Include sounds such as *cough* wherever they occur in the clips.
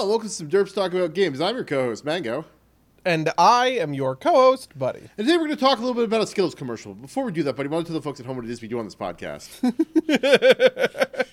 Hello, welcome to some Derps Talk About Games. I'm your co-host, Mango. And I am your co-host, Buddy. And today we're going to talk a little bit about a Skittles commercial. Before we do that, Buddy, why don't you tell the folks at home what it is we do on this podcast? *laughs*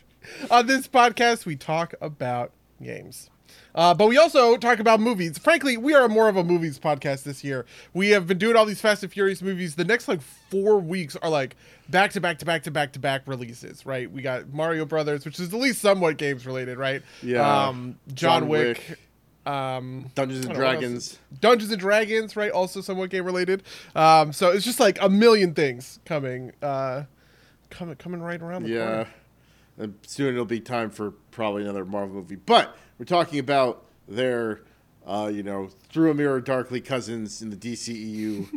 on this podcast, we talk about games. Uh, but we also talk about movies. Frankly, we are more of a movies podcast this year. We have been doing all these Fast and Furious movies. The next like four weeks are like back to back to back to back to back releases, right? We got Mario Brothers, which is at least somewhat games related, right? Yeah. Um, John, John Wick. Wick. Um, Dungeons and I don't know what Dragons. Dungeons and Dragons, right? Also somewhat game related. Um, so it's just like a million things coming, uh, coming, coming right around the Yeah. corner. And soon it'll be time for probably another Marvel movie. But we're talking about their, uh, you know, Through a Mirror Darkly cousins in the DCEU.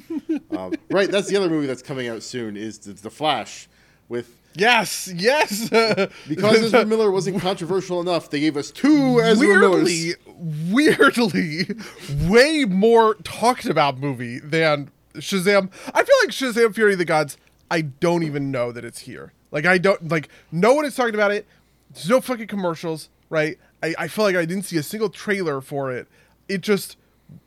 *laughs* um, right, that's the other movie that's coming out soon is the, the Flash with Yes, yes. because *laughs* Ezra Miller wasn't controversial enough, they gave us two Ezra weirdly, Millers. weirdly, way more talked about movie than Shazam. I feel like Shazam: Fury of the Gods. I don't even know that it's here. Like I don't like no one is talking about it. There's no fucking commercials, right? I, I feel like I didn't see a single trailer for it. It just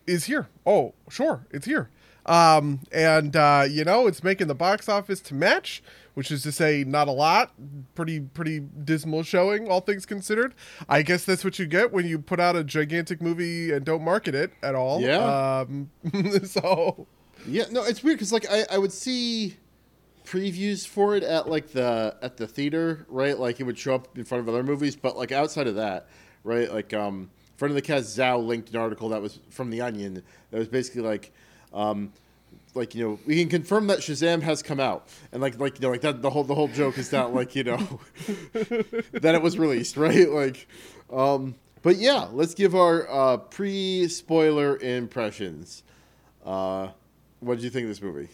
is here. Oh, sure, it's here. Um, and uh, you know, it's making the box office to match, which is to say, not a lot. Pretty, pretty dismal showing, all things considered. I guess that's what you get when you put out a gigantic movie and don't market it at all. Yeah. Um, *laughs* so Yeah, no, it's weird because like I, I would see previews for it at like the at the theater, right? Like it would show up in front of other movies, but like outside of that, right? Like um, friend of the cast Zhao linked an article that was from the Onion that was basically like, um, like you know we can confirm that Shazam has come out, and like like you know like that the whole the whole joke is that like you know *laughs* that it was released, right? Like, um, but yeah, let's give our uh, pre spoiler impressions. Uh, what did you think of this movie?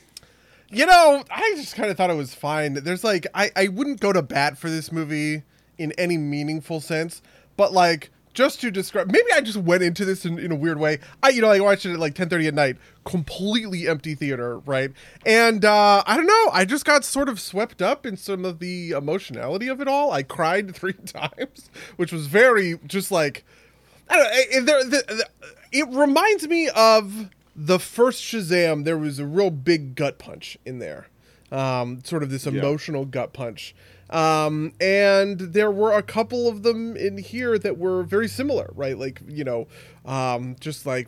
You know, I just kind of thought it was fine. There's like, I, I wouldn't go to bat for this movie in any meaningful sense, but like, just to describe, maybe I just went into this in, in a weird way. I, you know, I watched it at like 10:30 at night, completely empty theater, right? And uh, I don't know, I just got sort of swept up in some of the emotionality of it all. I cried *laughs* three times, which was very just like, I don't know. It, there- the- the- it reminds me of the first Shazam. There was a real big gut punch in there, um, sort of this emotional gut punch. Um, and there were a couple of them in here that were very similar, right? Like you know, um, just like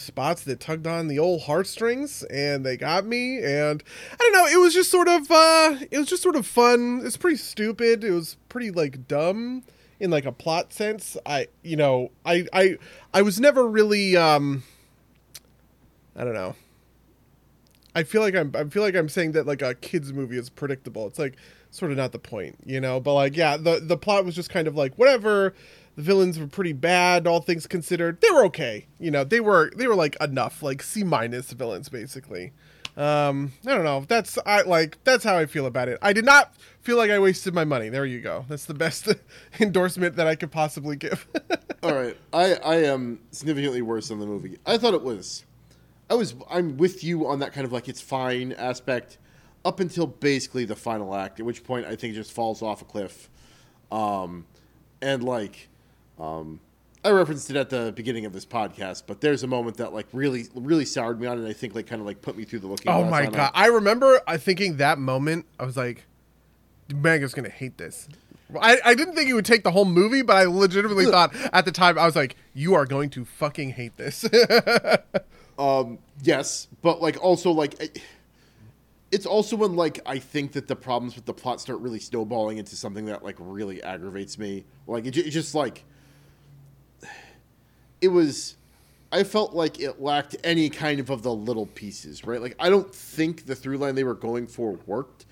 spots that tugged on the old heartstrings and they got me and i don't know it was just sort of uh it was just sort of fun. It's pretty stupid. It was pretty like dumb in like a plot sense. I you know i i i was never really um i don't know i feel like i'm i feel like i'm saying that like a kids movie is predictable. It's like sort of not the point you know? But like yeah the the plot was just kind of like whatever. The villains were pretty bad all things considered. They were okay you know? They were they were like enough like c minus villains basically. Um i don't know. That's i like that's how i feel about it. I did not feel like i wasted my money. There you go. That's the best *laughs* endorsement that i could possibly give. *laughs* All right, I I am significantly worse on the movie. I thought it was. I was. I'm with you on that kind of like it's fine aspect, up until basically the final act, at which point I think it just falls off a cliff, um, and like, um, I referenced it at the beginning of this podcast, but there's a moment that like really really soured me on, it and I think like kind of like put me through the looking. oh my god it. i remember i thinking that moment i was like Mango's gonna hate this. I, I didn't think he would take the whole movie, but I legitimately *laughs* thought at the time I was like, "You are going to fucking hate this." *laughs* Um, yes, but like also like it's also when like I think that the problems with the plot start really snowballing into something that like really aggravates me. Like it, it just like *sighs* it was. I felt like it lacked any kind of of the little pieces, right? Like I don't think the through line they were going for worked.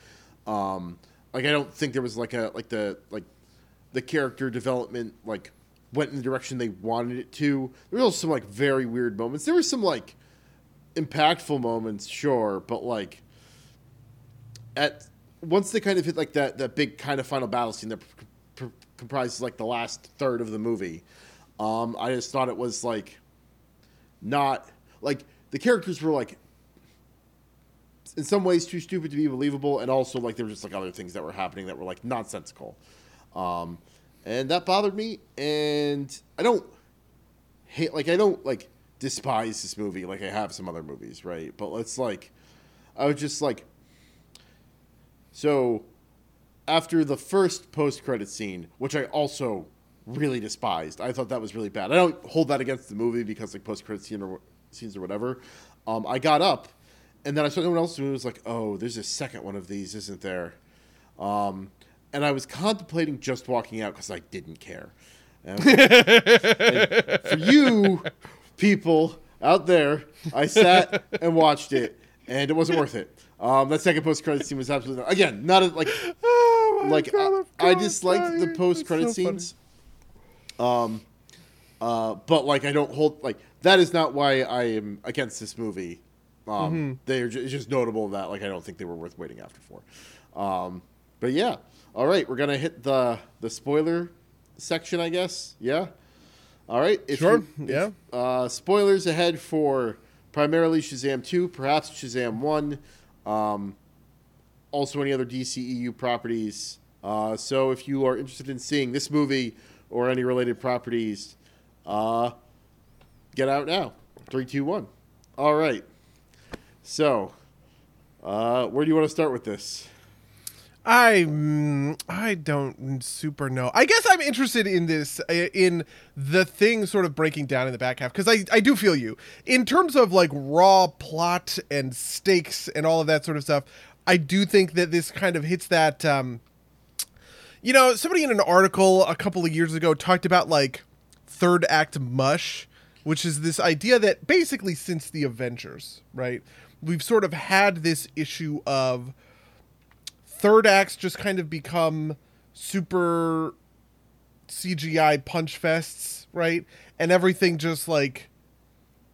Um, like I don't think there was like a like the like the character development like went in the direction they wanted it to. There were also some like very weird moments. There were some like impactful moments, sure, but like at once they kind of hit like that that big kind of final battle scene that pr- comprises like the last third of the movie, um, I just thought it was like not like the characters were like in some ways too stupid to be believable, and also like there were just like other things that were happening that were like nonsensical, um, and that bothered me. And I don't hate like I don't like despise this movie like I have some other movies, right? But it's like I was just like so after the first post credit scene, which I also really despised. I thought that was really bad. I don't hold that against the movie because like post credit scene or scenes or whatever. Um, I got up and then I saw someone else who was like, "Oh, there's a second one of these, isn't there?" Um, and I was contemplating just walking out because I didn't care. And- and *laughs* for you people out there, I sat and watched it, and it wasn't worth it. Um, that second post credit scene was absolutely not, again not a, like *laughs* Oh like God, I, I I'm the post credit so funny. scenes. Um, uh, but like I don't hold like that is not why I am against this movie. Um, Mm-hmm. they're ju- just notable that like I don't think they were worth waiting after for. Um, but yeah, all right, we're gonna hit the the spoiler section, I guess. Yeah. All right. If Sure, you- if- yeah. uh, spoilers ahead for primarily Shazam two, perhaps Shazam one. Um, also any other DCEU properties. Uh, so if you are interested in seeing this movie or any related properties, uh, get out now. Three, two, one. All right. So, uh, where do you want to start with this? I mm, I don't super know. I guess I'm interested in this uh, in the thing sort of breaking down in the back half because I I do feel you in terms of like raw plot and stakes and all of that sort of stuff. I do think that this kind of hits that. Um, you know, somebody in an article a couple of years ago talked about like third act mush, which is this idea that basically since the Avengers, right, we've sort of had this issue of third acts just kind of become super CGI punch fests, right? And everything just like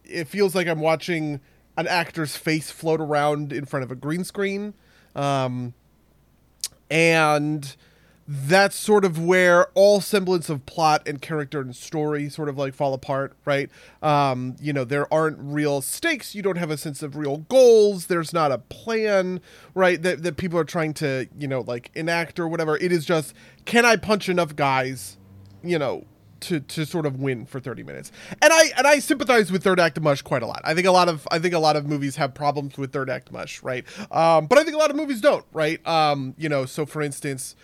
it feels like I'm watching an actor's face float around in front of a green screen. Um, and that's sort of where all semblance of plot and character and story sort of like fall apart, right? Um, you know, there aren't real stakes. You don't have a sense of real goals. There's not a plan, right? That, that people are trying to, you know, like enact or whatever. It is just, can I punch enough guys, you know, to, to sort of win for 30 minutes. And I and I sympathize with third act mush quite a lot. I think a lot of I think a lot of movies have problems with third act mush, right? Um, but I think a lot of movies don't, right? Um, you know, so for instance,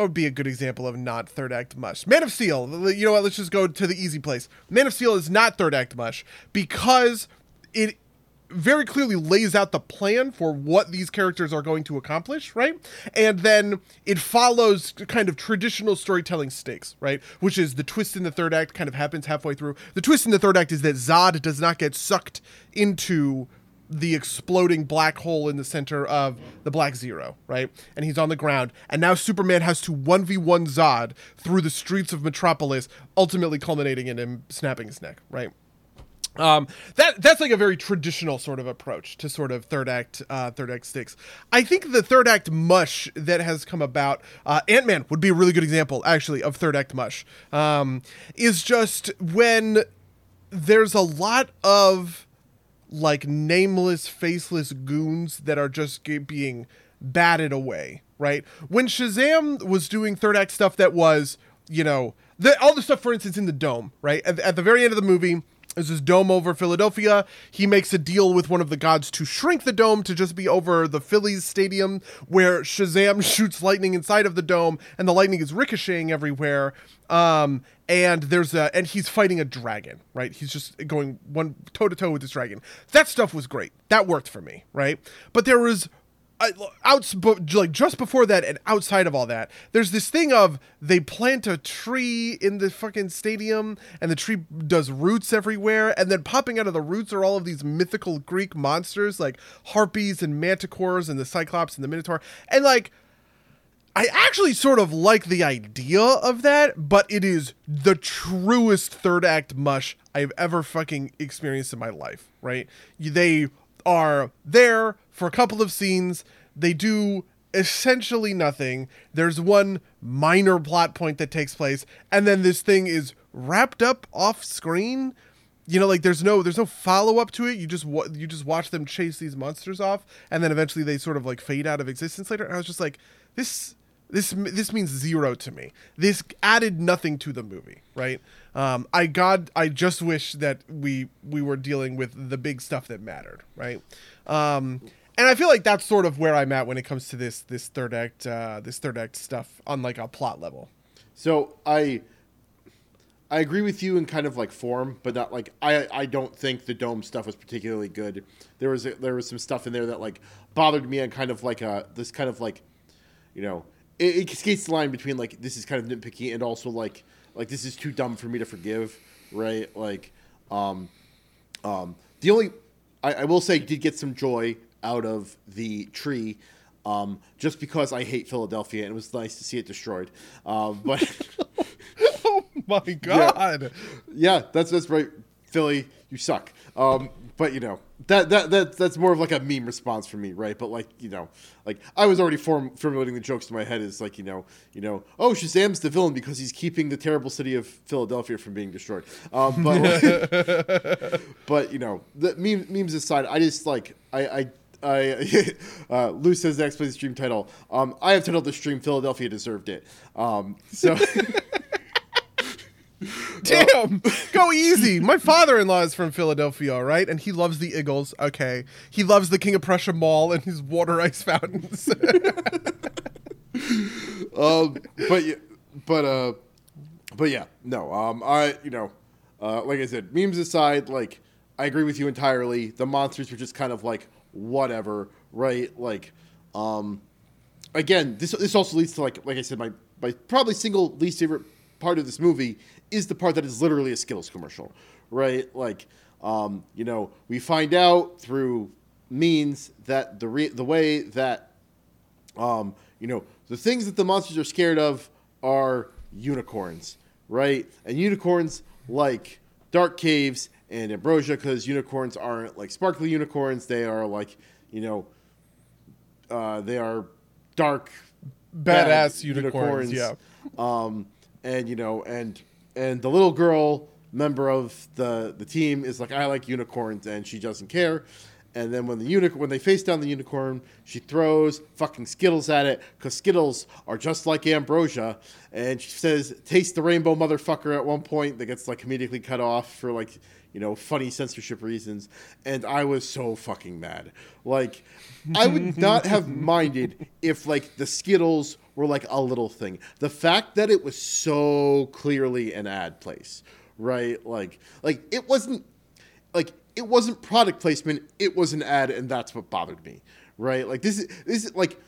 what would be a good example of not third act mush? Man of Steel. You know what? Let's just go to the easy place. Man of Steel is not third act mush because it very clearly lays out the plan for what these characters are going to accomplish, right? And then it follows kind of traditional storytelling stakes, right? Which is the twist in the third act kind of happens halfway through. The twist in the third act is that Zod does not get sucked into the exploding black hole in the center of the Black Zero, right? And he's on the ground. And now Superman has to 1v1 Zod through the streets of Metropolis, ultimately culminating in him snapping his neck, right? Um, that that's like a very traditional sort of approach to sort of third act uh, third act sticks. I think the third act mush that has come about, uh, Ant Man would be a really good example actually of third act mush. Um, is just when there's a lot of like nameless, faceless goons that are just being batted away, right? When Shazam was doing third act stuff that was, you know, the, all the stuff, for instance, in the dome, right? At, at the very end of the movie, there's this dome over Philadelphia. He makes a deal with one of the gods to shrink the dome to just be over the Phillies stadium, where Shazam *laughs* shoots lightning inside of the dome, and the lightning is ricocheting everywhere. Um, and there's a, and he's fighting a dragon, right? He's just going one toe to toe with this dragon. That stuff was great. That worked for me, right? But there was I, outs like just before that and outside of all that there's this thing of they plant a tree in the fucking stadium and the tree does roots everywhere and then popping out of the roots are all of these mythical greek monsters like harpies and manticores and the cyclops and the minotaur and like I actually sort of like the idea of that, but it is the truest third act mush I've ever fucking experienced in my life, right? They are there for a couple of scenes. They do essentially nothing. There's one minor plot point that takes place, and then this thing is wrapped up off screen. You know, like there's no there's no follow up to it. You just you just watch them chase these monsters off, and then eventually they sort of like fade out of existence later. And I was just like, this this this means zero to me. This added nothing to the movie, right? Um, I God, I just wish that we we were dealing with the big stuff that mattered, right? Um, and I feel like that's sort of where I'm at when it comes to this this third act uh, this third act stuff on like a plot level. So I I agree with you in kind of like form, but not like I I don't think the dome stuff was particularly good. There was a, there was some stuff in there that like bothered me and kind of like a this kind of like you know it, it skates the line between like this is kind of nitpicky and also like like this is too dumb for me to forgive, right? Like um um the only I, I will say did get some joy out of the tree. Um, just because I hate Philadelphia and it was nice to see it destroyed. Um, but *laughs* oh my god! Yeah. yeah, that's that's right, Philly. You suck. Um, but you know that that that that's more of like a meme response for me, right? But like you know, like I was already form, formulating the jokes in my head is like you know you know oh Shazam's the villain because he's keeping the terrible city of Philadelphia from being destroyed. Um, but *laughs* but you know the meme, memes aside, I just like I I I *laughs* uh, Lou says next play the stream title. Um, I have titled the stream "Philadelphia Deserved It." Um, so. *laughs* *laughs* Damn, *laughs* go easy. My father-in-law is from Philadelphia, all right, and he loves the Eagles. Okay, he loves the King of Prussia Mall and his water ice fountains. *laughs* um, but but uh, but yeah, no. Um, I you know, uh, like I said, memes aside, like I agree with you entirely. The monsters were just kind of like whatever, right? Like, um, again, this this also leads to like like I said, my my probably single least favorite part of this movie is the part that is literally a Skittles commercial, right? Like, um, you know, we find out through means that the re- the way that, um, you know, the things that the monsters are scared of are unicorns, right? And unicorns like dark caves and ambrosia because unicorns aren't like sparkly unicorns; they are like, you know, uh, they are dark, badass unicorns, unicorns. Yeah. Um, and you know, and and the little girl member of the the team is like, I like unicorns, and she doesn't care. And then when the unicorn, when they face down the unicorn, she throws fucking Skittles at it because Skittles are just like ambrosia. And she says, "Taste the rainbow, motherfucker!" At one point, that gets like comedically cut off for like you know funny censorship reasons. And I was so fucking mad. Like, I would *laughs* not have minded if like the Skittles were like a little thing. The fact that it was so clearly an ad place, right? Like, like it wasn't like it wasn't product placement. It was an ad, and that's what bothered me, right? Like this is this is like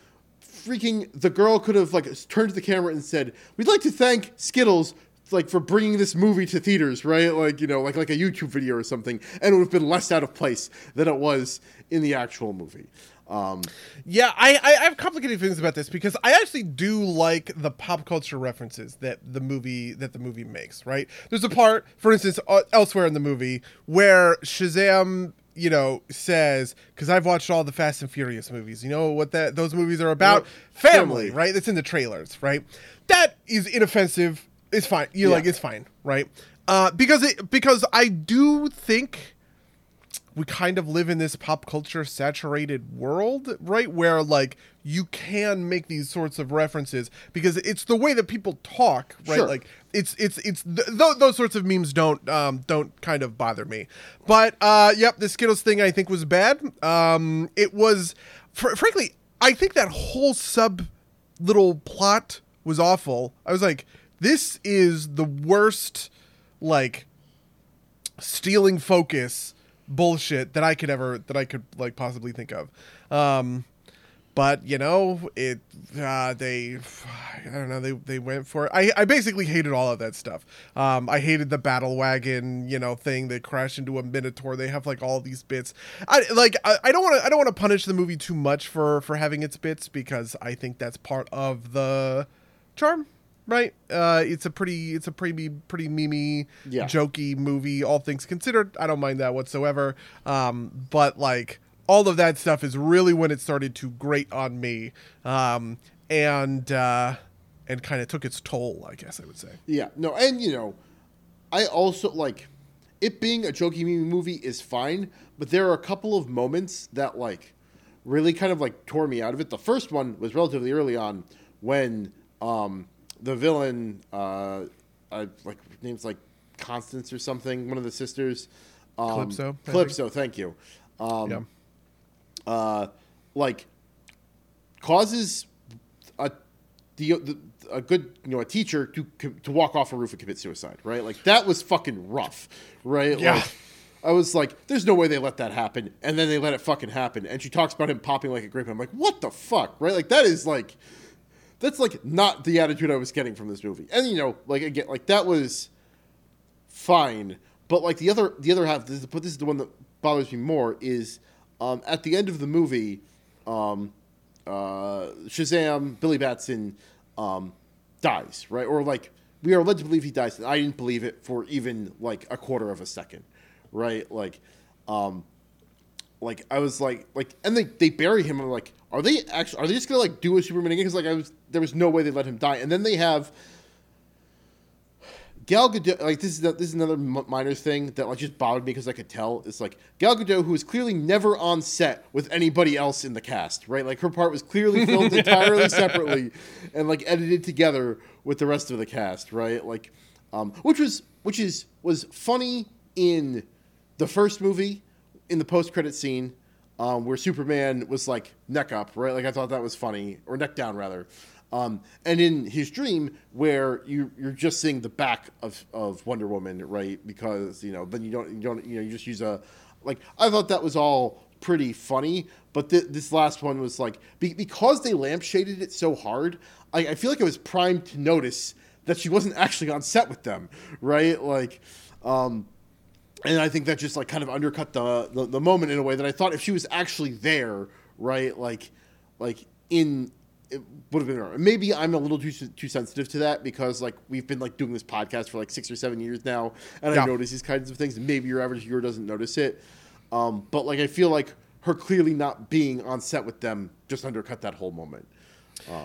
freaking the girl could have like turned to the camera and said, "We'd like to thank Skittles." Like for bringing this movie to theaters, right? Like you know, like like a YouTube video or something, and it would have been less out of place than it was in the actual movie. Um, yeah, I, I have complicated feelings about this because I actually do like the pop culture references that the movie that the movie makes. Right? There's a part, for instance, uh, elsewhere in the movie where Shazam you know says because i've watched all the fast and furious movies you know what that those movies are about family, family, right that's in the trailers right that is inoffensive it's fine you're yeah. like it's fine right uh because it because i do think we kind of live in this pop culture saturated world, right? Where like you can make these sorts of references because it's the way that people talk, right? Sure. Like it's it's it's th- th- those sorts of memes don't um don't kind of bother me. But uh yep, the Skittles thing I think was bad. Um it was fr- frankly, I think that whole sub little plot was awful. I was like this is the worst like stealing focus bullshit that I could ever that I could like possibly think of. Um, but you know, it uh, they I don't know they they went for it. I I basically hated all of that stuff. Um, I hated the battle wagon you know thing. They crash into a minotaur. They have like all these bits. I like I, I don't want to I don't want to punish the movie too much for for having its bits because I think that's part of the charm right? Uh, it's a pretty, it's a pretty, pretty memey, yeah. jokey movie. All things considered, I don't mind that whatsoever. Um, but like all of that stuff is really when it started to grate on me, um, and uh, and kind of took its toll, I guess I would say. Yeah, no, and you know, I also like it being a jokey memey movie is fine, but there are a couple of moments that like really kind of like tore me out of it. The first one was relatively early on when um, the villain, uh, I, like name's like Constance or something, one of the sisters, um, Kalypso, I think. Kalypso, thank you. Um, yeah. uh, like causes a the, the a good you know a teacher to to walk off a roof and commit suicide, right? Like that was fucking rough, right? Yeah. Like, I was like, there's no way they let that happen, and then they let it fucking happen. And she talks about him popping like a grape. I'm like, what the fuck, right? Like that is like, that's like not the attitude I was getting from this movie. And you know, like again, like that was fine, but like the other the other half, this is, but this is the one that bothers me more is um, at the end of the movie, um, uh, Shazam, Billy Batson um, dies, right? Or like we are led to believe he dies. And I didn't believe it for even like a quarter of a second, right? Like, um, like I was like, like, and they they bury him. I'm like, are they actually? Are they just gonna like do a Superman again? Because like I was, there was no way they let him die. And then they have Gal Gadot. Like this is this is another m- minor thing that like just bothered me because I could tell. It's like Gal Gadot, who is clearly never on set with anybody else in the cast, right? Like her part was clearly filmed *laughs* entirely separately and like edited together with the rest of the cast, right? Like, um, which was which is was funny in the first movie in the post credit scene um, where Superman was like neck up, right? Like I thought that was funny, or neck down rather. Um, and in his dream, where you you're just seeing the back of, of Wonder Woman, right? Because you know then you don't you don't you know you just use a like I thought that was all pretty funny, but th- this last one was like be- because they lampshaded it so hard. I, I feel like I was primed to notice that she wasn't actually on set with them, right? Like. Um, and I think that just like kind of undercut the, the the moment in a way that I thought if she was actually there, right, like like in it would have been better. maybe I'm a little too too sensitive to that because like we've been like doing this podcast for like six or seven years now, and Yeah. I notice these kinds of things. Maybe your average viewer doesn't notice it, um, but like I feel like her clearly not being on set with them just undercut that whole moment.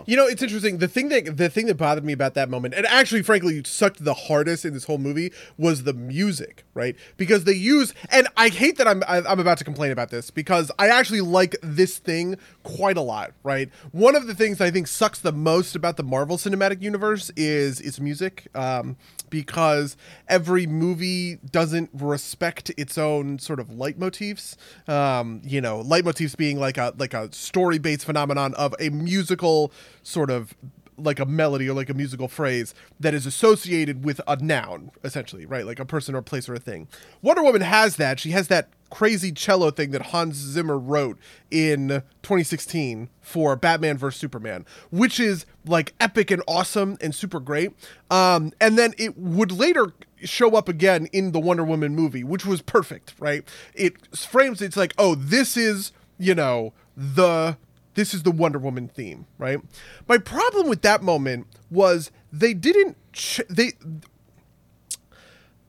You know, it's interesting. The thing that the thing that bothered me about that moment, and actually, frankly, sucked the hardest in this whole movie, was the music, right? Because they use, and I hate that I'm I'm about to complain about this because I actually like this thing quite a lot, right? One of the things I think sucks the most about the Marvel Cinematic Universe is its music, um, because every movie doesn't respect its own sort of leitmotifs. Um, you know, leitmotifs being like a like a story based phenomenon of a musical sort of like a melody or like a musical phrase that is associated with a noun, essentially, right? Like a person or place or a thing. Wonder Woman has that. She has that crazy cello thing that Hans Zimmer wrote in 2016 for Batman vs Superman, which is like epic and awesome and super great. Um, and then it would later show up again in the Wonder Woman movie, which was perfect, right? It frames it's like, oh, this is you know the this is the Wonder Woman theme, right? My problem with that moment was they didn't ch- they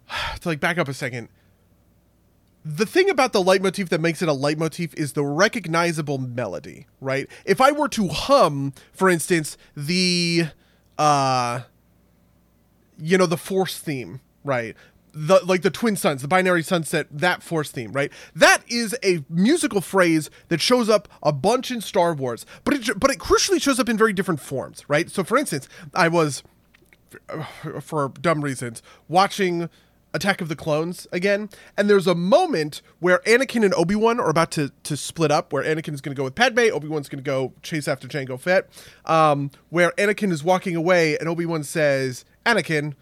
*sighs* to like back up a second. The thing about the leitmotif that makes it a leitmotif is the recognizable melody, right? If I were to hum, for instance, the uh you know the force theme right the like the twin suns the binary sunset that force theme right that is a musical phrase that shows up a bunch in star wars but it but it crucially shows up in very different forms right so for instance i was *sighs* for dumb reasons watching Attack of the Clones again, and there's a moment where Anakin and Obi Wan are about to to split up, where Anakin is going to go with Padme, Obi Wan's going to go chase after Jango Fett, um, where Anakin is walking away, and Obi Wan says, "Anakin,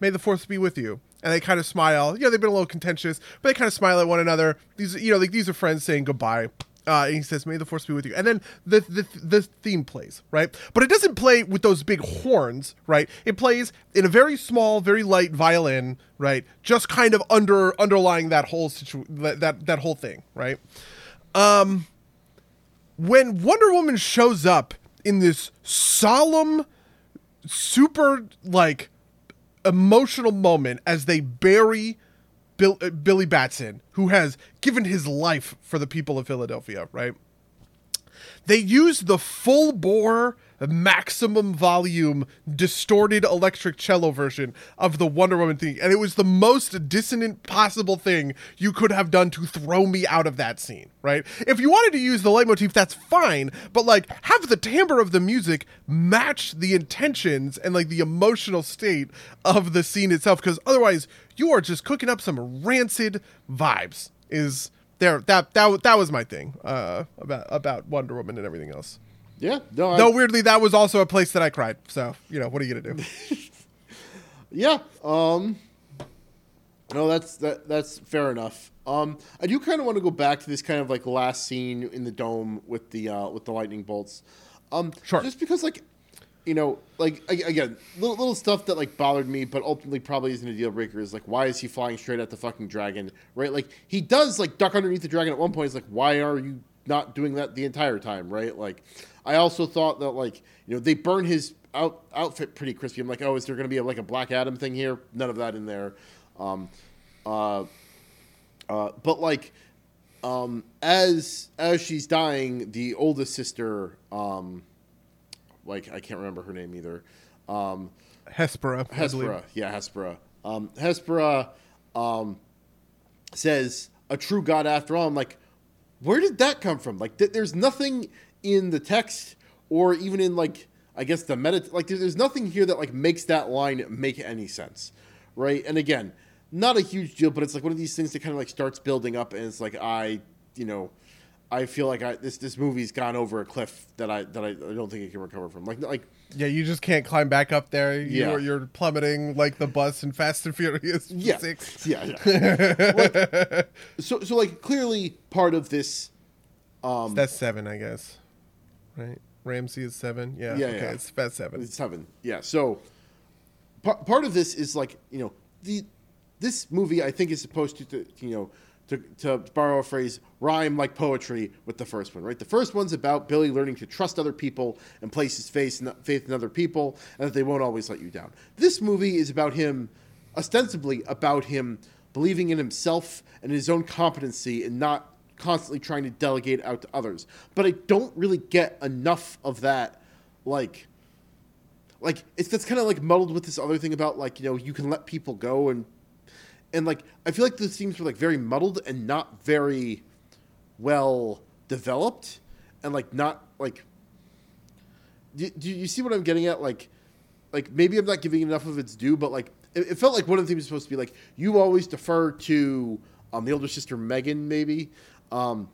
may the force be with you." And they kind of smile. You know, they've been a little contentious, but they kind of smile at one another. These, you know, like these are friends saying goodbye. Uh, and he says, "May the force be with you." And then the, the the theme plays, right? But it doesn't play with those big horns, right? It plays in a very small, very light violin, right? Just kind of under underlying that whole situ- that, that that whole thing, right? Um, when Wonder Woman shows up in this solemn, super like emotional moment as they bury Bill, uh, Billy Batson, who has given his life for the people of Philadelphia, right? They use the full bore maximum volume distorted electric cello version of the Wonder Woman thing and it was the most dissonant possible thing you could have done to throw me out of that scene, right? If you wanted to use the leitmotif that's fine, but like have the timbre of the music match the intentions and like the emotional state of the scene itself cuz otherwise you are just cooking up some rancid vibes. Is there that that that was my thing uh, about about Wonder Woman and everything else. Yeah, no, I, weirdly, that was also a place that I cried. So you know, what are you gonna do? *laughs* yeah. Um, no, that's that that's fair enough. Um, I do kind of want to go back to this kind of like last scene in the dome with the uh, with the lightning bolts. Um, Sure. Just because like, you know, like again, little little stuff that like bothered me, but ultimately probably isn't a deal breaker. Is like, why is he flying straight at the fucking dragon? Right? Like he does like duck underneath the dragon at one point. It's like, why are you not doing that the entire time? Right? Like, I also thought that like you know they burn his out, outfit pretty crispy. I'm like, oh, is there going to be a, like a Black Adam thing here? None of that in there. Um, uh, uh, but like, um, as as she's dying, the oldest sister, um, like I can't remember her name either. Um, Hespera. Hespera, yeah, Hespera. Um, Hespera um, says a true god after all. I'm like, where did that come from? Like, th- there's nothing in the text or even in like, I guess the meta. Like, there- there's nothing here that like makes that line make any sense, right? And again, not a huge deal, but it's like one of these things that kind of like starts building up, and it's like I, you know. I feel like I, this this movie's gone over a cliff that I that I, I don't think it can recover from. Like like Yeah, you just can't climb back up there. Yeah. You're, you're plummeting like the bus in Fast and Furious *laughs* yeah, Six. yeah, yeah. *laughs* Like, so, so like clearly part of this, um, That's seven, I guess. Right? Ramsey is seven. Yeah. Yeah, okay, yeah. it's that's seven. it's seven. Yeah. So, part part of this is like you know the this movie I think is supposed to, to you know to to borrow a phrase rhyme like poetry with the first one. Right. The first one's about Billy learning to trust other people and place his faith in, faith in other people and that they won't always let you down. This movie is about him, ostensibly about him believing in himself and his own competency and not constantly trying to delegate out to others. But I don't really get enough of that, like, like it's that's kind of like muddled with this other thing about like you know you can let people go and and like I feel like the themes were like very muddled and not very well developed and like not like do, do you see what I'm getting at? Like like maybe I'm not giving enough of its due but like it, it felt like one of the things was supposed to be like you always defer to um the older sister Megan maybe. Um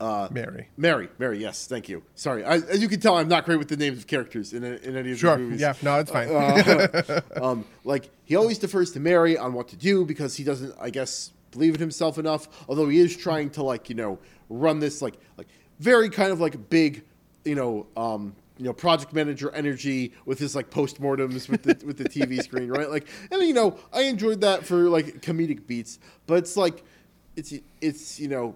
uh Mary. Mary, Mary, yes, thank you. Sorry, I, as you can tell, I'm not great with the names of characters in, in any of Sure. these movies. Yeah. No, it's fine. Uh, *laughs* um, like he always defers to Mary on what to do because he doesn't, I guess, believe in himself enough. Although he is trying to like you know run this like like very kind of like big you know um, you know project manager energy with his like postmortems with the with the TV *laughs* screen right like and you know I enjoyed that for like comedic beats but it's like it's it's you know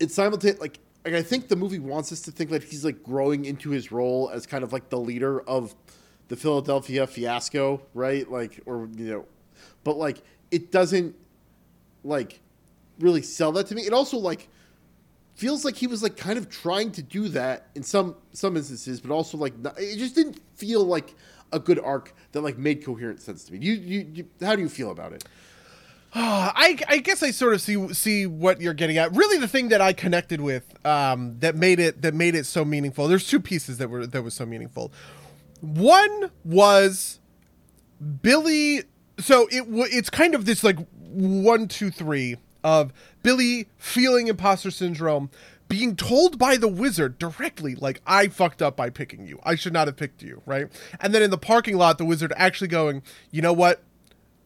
it's simultaneous like like I think the movie wants us to think that he's like growing into his role as kind of like the leader of the Philadelphia fiasco, right? Like or you know but like it doesn't like really sell that to me. It also like feels like he was like kind of trying to do that in some some instances, but also like not, it just didn't feel like a good arc that like made coherent sense to me. You, you, you how do you feel about it? *sighs* I, I guess I sort of see see what you're getting at. Really, the thing that I connected with um, that made it that made it so meaningful. There's two pieces that were that was so meaningful. One was Billy. So it it's kind of this like one two three of Billy feeling imposter syndrome, being told by the wizard directly, like, I fucked up by picking you. I should not have picked you, right? And then in the parking lot, the wizard actually going, you know what?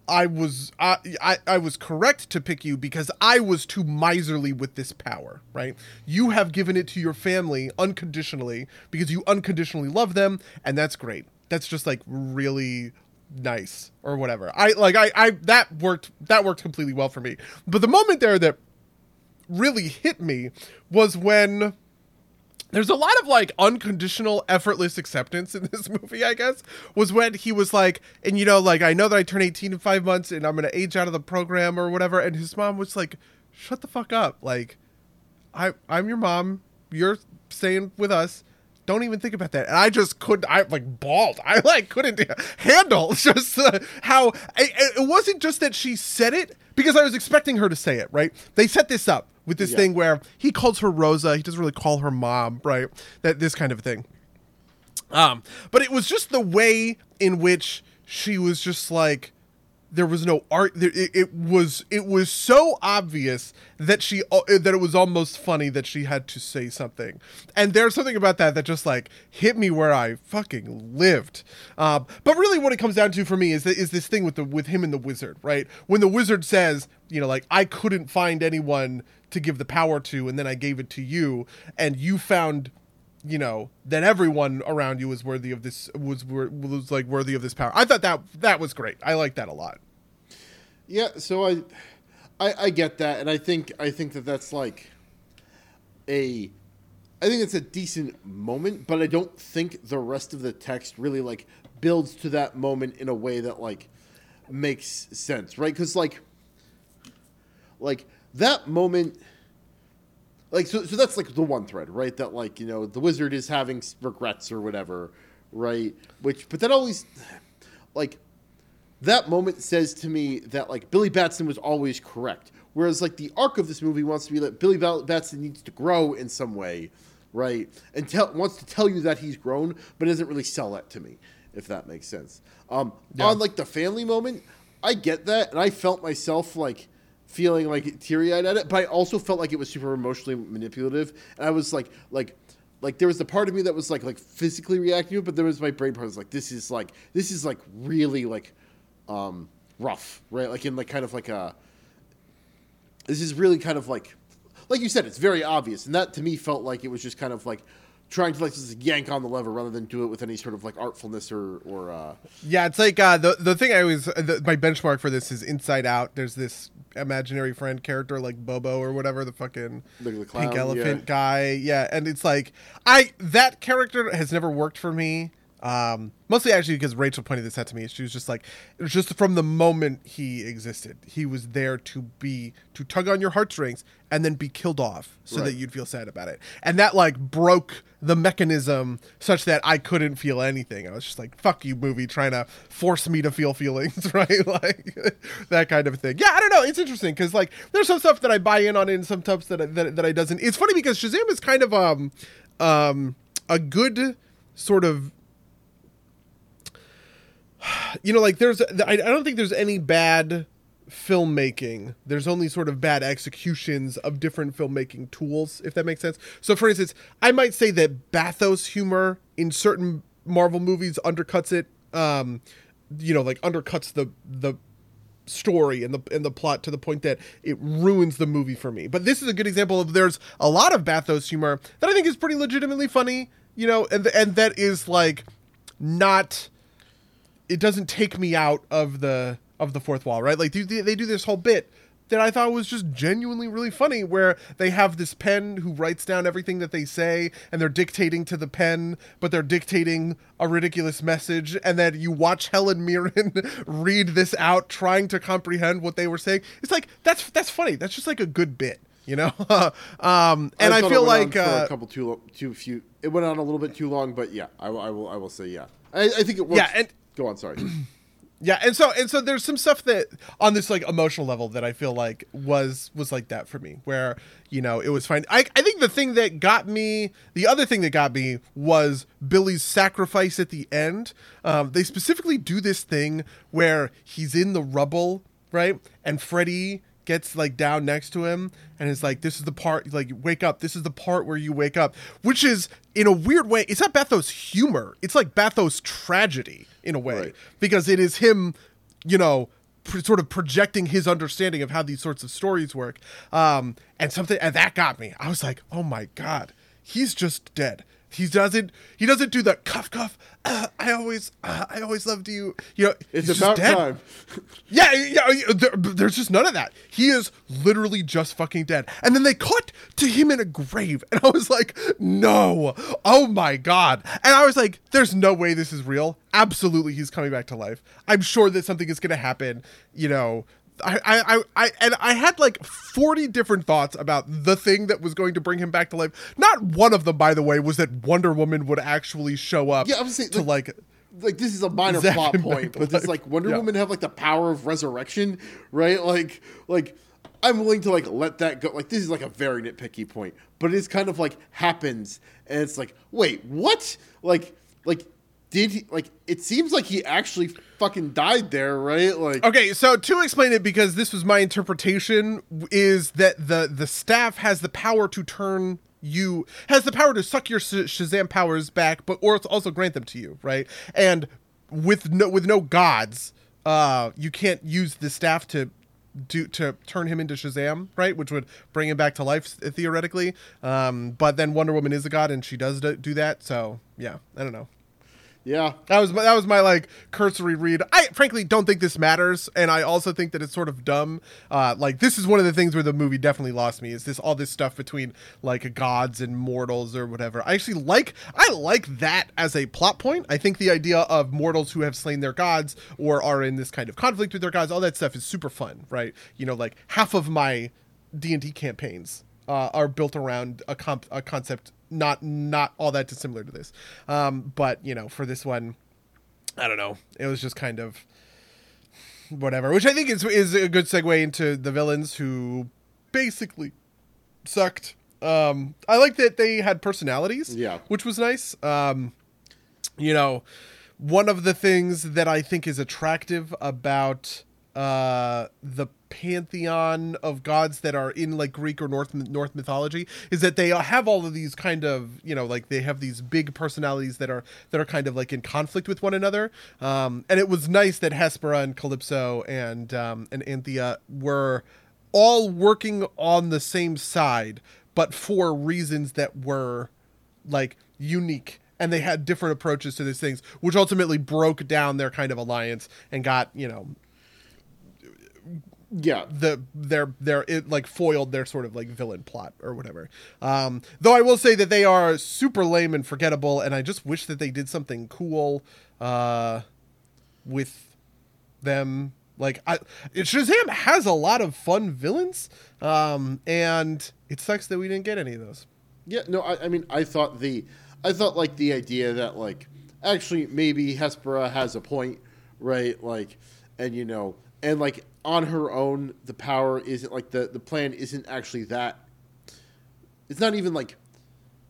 I was I, I I was correct to pick you because I was too miserly with this power, right? You have given it to your family unconditionally because you unconditionally love them, and that's great. That's just like really nice or whatever. I like I I that worked that worked completely well for me. But the moment there that really hit me was when there's a lot of like unconditional effortless acceptance in this *laughs* movie i guess was when he was like and you know like i know that i turn 18 in five months and i'm gonna age out of the program or whatever and his mom was like shut the fuck up like i i'm your mom you're staying with us don't even think about that. And I just couldn't. I like bawled. I like couldn't *laughs* handle *laughs* just uh, how I, it wasn't just that she said it because I was expecting her to say it. Right? They set this up with this Yeah. thing where he calls her Rosa. He doesn't really call her mom. Right? That this kind of thing. Um, but it was just the way in which she was just like there was no art it, it was it was so obvious that she uh, that it was almost funny that she had to say something. And there's something about that that just like hit me where i fucking lived. Um, but really what it comes down to for me is that is this thing with the with him and the wizard right? When the wizard says you know like i couldn't find anyone to give the power to and then i gave it to you and you found you know that everyone around you was worthy of this was was like worthy of this power. I thought that that was great. I like that a lot. Yeah, so I, I, I get that, and I think I think that that's like a, I think it's a decent moment, but I don't think the rest of the text really like builds to that moment in a way that like makes sense, right? Because like, like that moment. Like so, so that's like the one thread, right? That like you know the wizard is having regrets or whatever, right? Which, but that always, *sighs* like, that moment says to me that like Billy Batson was always correct. Whereas like the arc of this movie wants to be that Billy Batson needs to grow in some way, right? And tell wants to tell you that he's grown, but doesn't really sell that to me, if that makes sense. Um, Yeah. On like the family moment, I get that, and I felt myself like feeling like teary eyed at it, but I also felt like it was super emotionally manipulative, and I was like like. Like there was the part of me that was like like physically reacting to it, but there was my brain part that was like this is like this is like really like um, rough, right? Like in like kind of like a. This is really kind of like, like you said, it's very obvious, and that to me felt like it was just kind of like trying to like just yank on the lever rather than do it with any sort of like artfulness or or. Uh, Yeah, it's like uh, the the thing I always the, my benchmark for this is Inside Out. There's this imaginary friend character like Bobo or whatever the fucking The- the clown, pink elephant yeah. guy. Yeah, and it's like I that character has never worked for me. Um, mostly actually because Rachel pointed this out to me. She was just like, it was just from the moment he existed, he was there to be to tug on your heartstrings and then be killed off so Right. that you'd feel sad about it. And that like broke the mechanism such that I couldn't feel anything. I was just like, fuck you, movie, trying to force me to feel feelings, *laughs* right? like *laughs* that kind of thing. Yeah, I don't know. It's interesting because like there's some stuff that I buy in on and some stuff that I, that, that I doesn't. It's funny because Shazam is kind of um um a good sort of you know like there's I, don't think there's any bad filmmaking there's only sort of bad executions of different filmmaking tools if that makes sense so for instance i might say that bathos humor in certain marvel movies undercuts it um you know like undercuts the the story and the and the plot to the point that it ruins the movie for me. But this is a good example of there's a lot of bathos humor that I think is pretty legitimately funny, you know, and and that is like not it doesn't take me out of the of the fourth wall, right? Like they, they do this whole bit that I thought was just genuinely really funny, where they have this pen who writes down everything that they say, and they're dictating to the pen, but they're dictating a ridiculous message, and then you watch Helen Mirren *laughs* read this out, trying to comprehend what they were saying. It's like that's that's funny. That's just like a good bit, you know. *laughs* um, and I, it feel like uh, a couple too too few. It went on a little bit too long, but yeah, I, will- I will I will say yeah. I, I think it works. Yeah, and- go on. Sorry. *clears throat* Yeah, and so and so there's some stuff that on this like emotional level that I feel like was was like that for me, where you know it was fine. I I think the thing that got me, the other thing that got me was Billy's sacrifice at the end. Um, they specifically do this thing where he's in the rubble, right, and Freddy gets like down next to him and is like this is the part like wake up this is the part where you wake up which is in a weird way it's not bathos humor it's like bathos tragedy in a way Right. because it is him, you know, pr- sort of projecting his understanding of how these sorts of stories work. Um, and something and that got me. I was like, oh my god, he's just dead. He doesn't. He doesn't do the cuff cuff. Uh, I always, uh, I always loved you. You know, It's about time. Yeah, yeah. yeah, There, there's just none of that. He is literally just fucking dead. And then they cut to him in a grave, and I was like, no, oh my god. And I was like, there's no way this is real. Absolutely, he's coming back to life. I'm sure that something is going to happen. You know, I, I, I, and I had like 40 different thoughts about the thing that was going to bring him back to life. Not one of them, by the way, was that Wonder Woman would actually show up Yeah, saying, to like- like, like this is a minor plot point, but life. like Wonder Yeah. Woman have like the power of resurrection, right? Like, like I'm willing to like let that go. Like this is like a very nitpicky point, but it's kind of like happens, and it's like, wait, what? Like, like did he? Like it seems like he actually fucking died there, right? Like, Okay, so to explain it, because this was my interpretation, is that the the staff has the power to turn you has the power to suck your Shazam powers back, but or also grant them to you, right? And with no with no gods, uh, you can't use the staff to do to turn him into Shazam, right? Which would bring him back to life theoretically. Um, but then Wonder Woman is a god, and she does do do that. So yeah, I don't know. Yeah, That was that was my like cursory read. I frankly don't think this matters, and I also think that it's sort of dumb. Uh, like this is one of the things where the movie definitely lost me. Is this all this stuff between like gods and mortals or whatever? I actually like I like that as a plot point. I think the idea of mortals who have slain their gods or are in this kind of conflict with their gods, all that stuff is super fun, right? You know, like half of my D and D campaigns uh, are built around a, comp- a concept not not all that dissimilar to this. Um, but you know, for this one, I don't know. It was just kind of whatever, which I think is is a good segue into the villains who basically sucked. Um, I like that they had personalities, Yeah. which was nice. Um, you know, one of the things that I think is attractive about uh, the pantheon of gods that are in like Greek or North North mythology is that they have all of these kind of you know like they have these big personalities that are that are kind of like in conflict with one another. Um, and it was nice that Hespera and Kalypso and um, and Anthea were all working on the same side, but for reasons that were like unique and they had different approaches to these things which ultimately broke down their kind of alliance and got you know yeah. the their their it like foiled their sort of like villain plot or whatever um though i will say that they are super lame and forgettable and i just wish that they did something cool uh with them like i shazam has a lot of fun villains um and it sucks that we didn't get any of those Yeah, no, I, I mean, I thought the, I thought like the idea that like, actually maybe Hespera has a point, right? Like, and you know, and like on her own, the power isn't like the the plan isn't actually that. It's not even like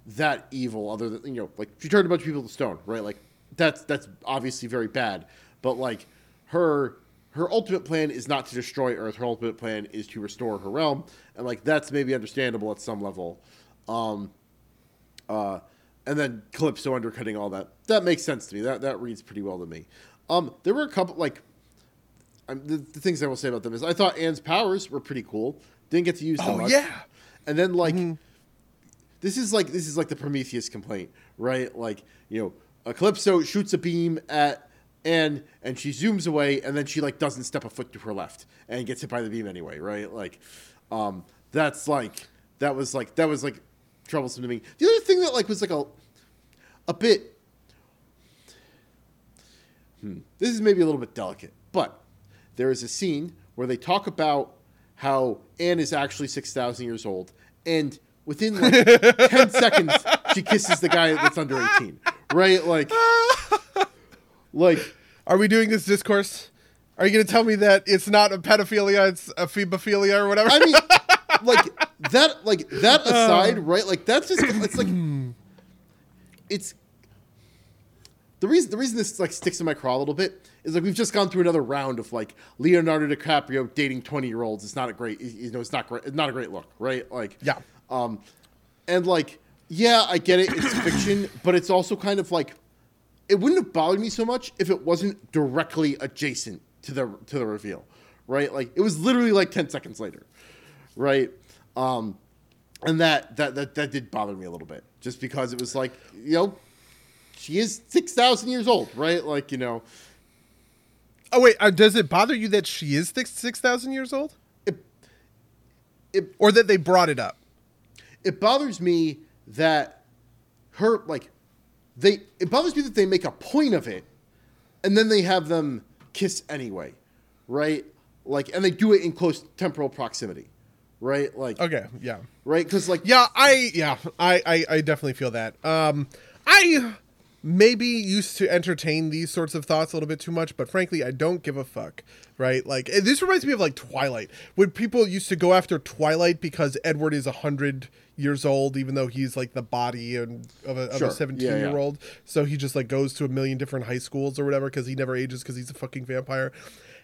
that evil. Other than you know, like she turned a bunch of people to stone, right? Like that's that's obviously very bad. But like her her ultimate plan is not to destroy Earth. Her ultimate plan is to restore her realm, and like that's maybe understandable at some level. Um, uh, and then Kalypso undercutting all that. That makes sense to me. That that reads pretty well to me. Um, there were a couple like um, the, the things I will say about them is I thought Anne's powers were pretty cool. Didn't get to use them Oh, much. yeah. And then like this is like this is like the Prometheus complaint, right? Like you know, a Kalypso shoots a beam at Anne and she zooms away and then she like doesn't step a foot to her left and gets hit by the beam anyway, right? Like um, that's like that was like that was like troublesome to me. The other thing that like was like a a bit Hmm. This is maybe a little bit delicate, but there is a scene where they talk about how Anne is actually 6,000 years old, and within like *laughs* 10 seconds, she kisses the guy that's under 18. Right? Like, like, are we doing this discourse are you going to tell me that it's not a pedophilia it's a phobophilia or whatever I mean, *laughs* like, that, like, that aside, uh. right? Like, that's just, it's like, it's, the reason the reason this like sticks in my craw a little bit is like we've just gone through another round of like Leonardo DiCaprio dating twenty year olds. It's not a great you know it's not great it's not a great look, right? Like Yeah. um, and like yeah, I get it, it's fiction, *coughs* but it's also kind of like it wouldn't have bothered me so much if it wasn't directly adjacent to the to the reveal, right? Like it was literally like ten seconds later, right? Um, and that that that that did bother me a little bit, just because it was like you know she is 6,000 years old, right? Like, you know, oh wait uh, does it bother you that she is six six thousand years old it, it, or that they brought it up it bothers me that her, like, they, it bothers me that they make a point of it and then they have them kiss anyway, right? like, and they do it in close temporal proximity, right? Like, Okay, yeah. right? Because like, Yeah, I yeah, I, I I definitely feel that. Um I maybe used to entertain these sorts of thoughts a little bit too much, but frankly, I don't give a fuck. Right? Like eh, this reminds me of like Twilight. When people used to go after Twilight because Edward is a hundred years old, even though he's like the body and of a, of Sure. a seventeen Yeah, yeah. year old. So he just like goes to a million different high schools or whatever because he never ages because he's a fucking vampire.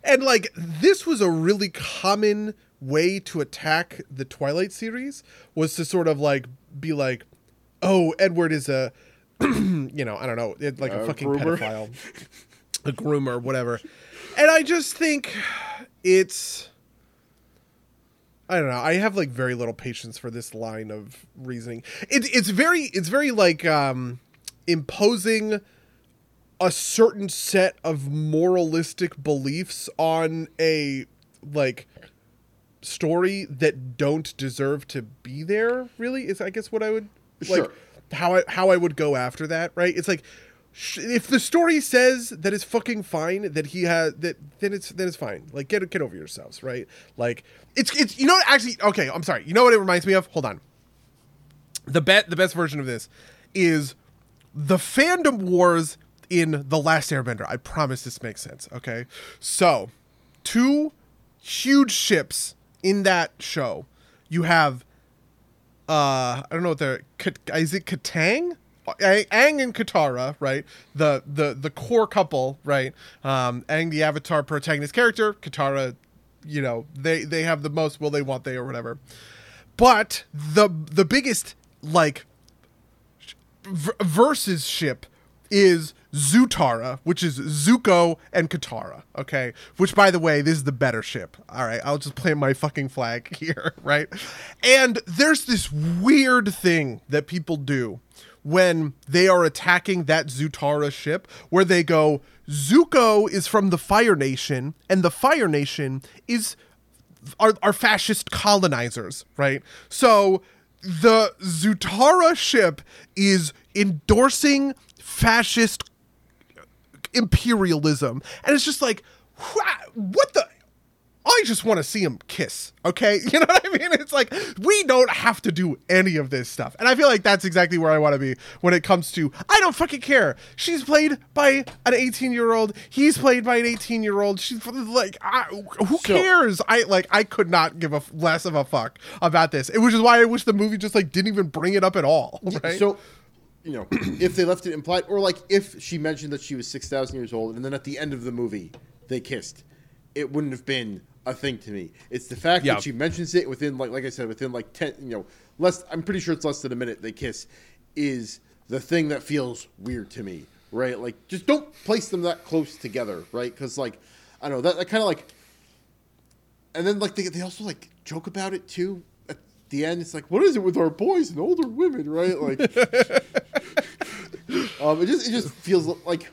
And like this was a really common way to attack the Twilight series was to sort of like be like, oh, Edward is a, *clears throat* you know, I don't know, it- like a A fucking groomer? pedophile, a groomer, whatever. And I just think it's. I don't know. I have like very little patience for this line of reasoning. It, it's very, it's very like um, imposing a certain set of moralistic beliefs on a like story that don't deserve to be there. Really, is I guess what I would like Sure. How I how I would go after that. Right? It's like if the story says that it's fucking fine that he has that then it's then it's fine. Like get get over yourselves. Right? Like it's it's you know what, actually okay. I'm sorry. You know what it reminds me of? Hold on. The bet the best version of this is the fandom wars in The Last Airbender. I promise this makes sense, okay? So, two huge ships in that show. You have uh I don't know what they're is it Kataang? Aang and Katara, right? The the the core couple, right? Um Aang the Avatar protagonist character, Katara, you know, they they have the most will they want they or whatever. But the the biggest like v- versus ship is Zutara, which is Zuko and Katara. Okay, which by the way, this is the better ship. All right, I'll just plant my fucking flag *laughs* here, right? And there's this weird thing that people do when they are attacking that Zutara ship, where they go, Zuko is from the Fire Nation, and the Fire Nation is are, are fascist colonizers, right? So the Zutara ship is endorsing fascist imperialism. And it's just like, what the? I just want to see him kiss, okay? *laughs* You know what I mean? It's like, we don't have to do any of this stuff. And I feel like that's exactly where I want to be when it comes to, I don't fucking care. She's played by an 18 year old. He's played by an 18 year old. She's like, I, who So- cares? I like, I could not give a less of a fuck about this. It which is why I wish the movie just like didn't even bring it up at all. *laughs* Right? So, you know, *clears throat* if they left it implied, or like if she mentioned that she was six thousand years old, and then at the end of the movie they kissed, it wouldn't have been a thing to me. It's the fact Yeah. that she mentions it within, like, like I said, within like ten, you know, less. I'm pretty sure it's less than a minute they kiss, is the thing that feels weird to me, right? Like, just don't place them that close together, right? Because like, I don't know that, that kind of like and then like they, they also like joke about it too the end it's like what is it with our boys and older women right? Like *laughs* um it just it just feels like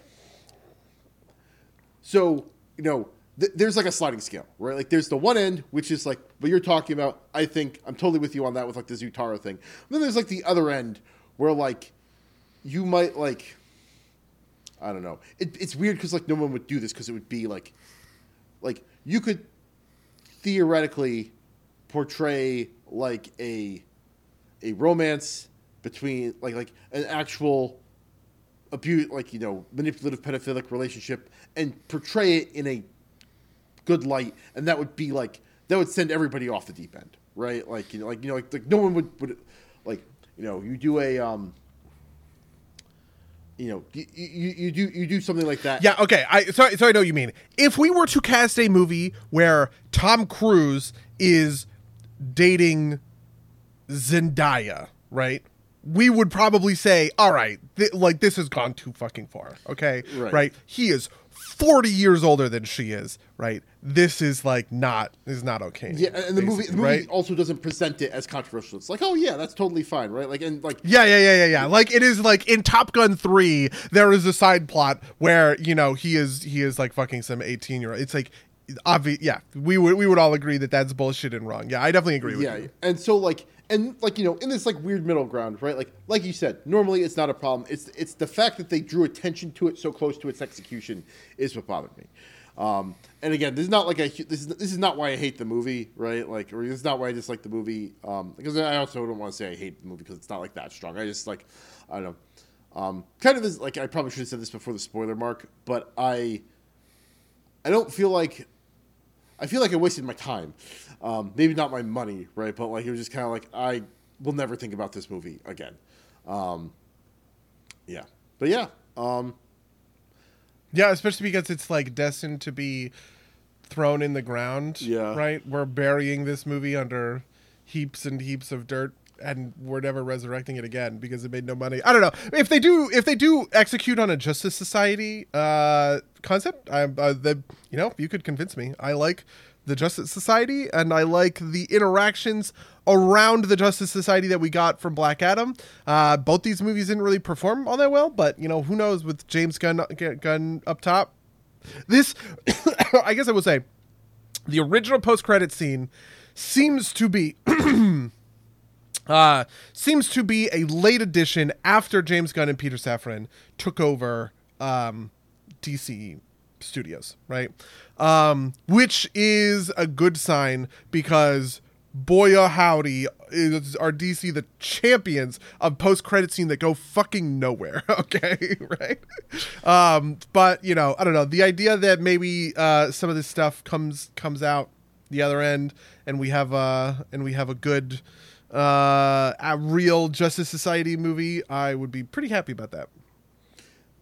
so you know th- there's like a sliding scale right? Like there's the one end which is like what you're talking about. I think i'm totally with you on that with like the zutara thing. Then there's like the other end where like you might like i don't know. It, it's weird because like no one would do this because it would be like like you could theoretically portray like a a romance between like like an actual abuse like you know manipulative pedophilic relationship and portray it in a good light and that would be like that would send everybody off the deep end right like you know like you know like, like no one would would like you know you do a um you know you, you, you do you do something like that Yeah, okay. I so, so I know you mean. If we were to cast a movie where Tom Cruise is dating Zendaya, right? We would probably say, "All right, th- like this has gone too fucking far." Okay? Right. He is 40 years older than she is, right? This is like not is not okay. Yeah, and the movie, the movie right? also doesn't present it as controversial. It's like, oh yeah, that's totally fine, right? Like, and like, Yeah, yeah, yeah, yeah, yeah. Like it is like in Top Gun 3, there is a side plot where, you know, he is he is like fucking some 18-year-old. It's like obvious yeah, we would we would all agree that that's bullshit and wrong. Yeah, I definitely agree with yeah, you. and so like, and like you know, in this like weird middle ground, right? Like, like you said, normally it's not a problem. It's it's the fact that they drew attention to it so close to its execution is what bothered me. Um, and again, this is not like a this is this is not why I hate the movie, right? Like, or this is not why I dislike the movie. Um, because I also don't want to say I hate the movie because it's not like that strong. I just like, I don't know. Um, kind of is like I probably should have said this before the spoiler mark, but I, I don't feel like, I feel like I wasted my time. Um, maybe not my money, right? But like it was just kind of like I will never think about this movie again. Um, yeah, but yeah. Um, Yeah, especially because it's like destined to be thrown in the ground. Yeah. Right? We're burying this movie under heaps and heaps of dirt and we're never resurrecting it again because it made no money. I don't know. If they do if they do execute on a justice society uh concept, I uh, the you know, you could convince me. I like the Justice Society and I like the interactions around the Justice Society that we got from Black Adam. Uh, both these movies didn't really perform all that well, but you know, who knows with James Gunn Gunn up top. This *coughs* I guess I will say the original post credit scene seems to be *coughs* uh, seems to be a late addition after James Gunn and Peter Safran took over um, DC Studios, right? Um, which is a good sign because boy oh howdy is are DC the champions of post credit scene that go fucking nowhere. *laughs* Okay, *laughs* right? Um, but you know, I don't know. The idea that maybe uh, some of this stuff comes comes out the other end, and we have uh and we have a good uh a real Justice Society movie, I would be pretty happy about that.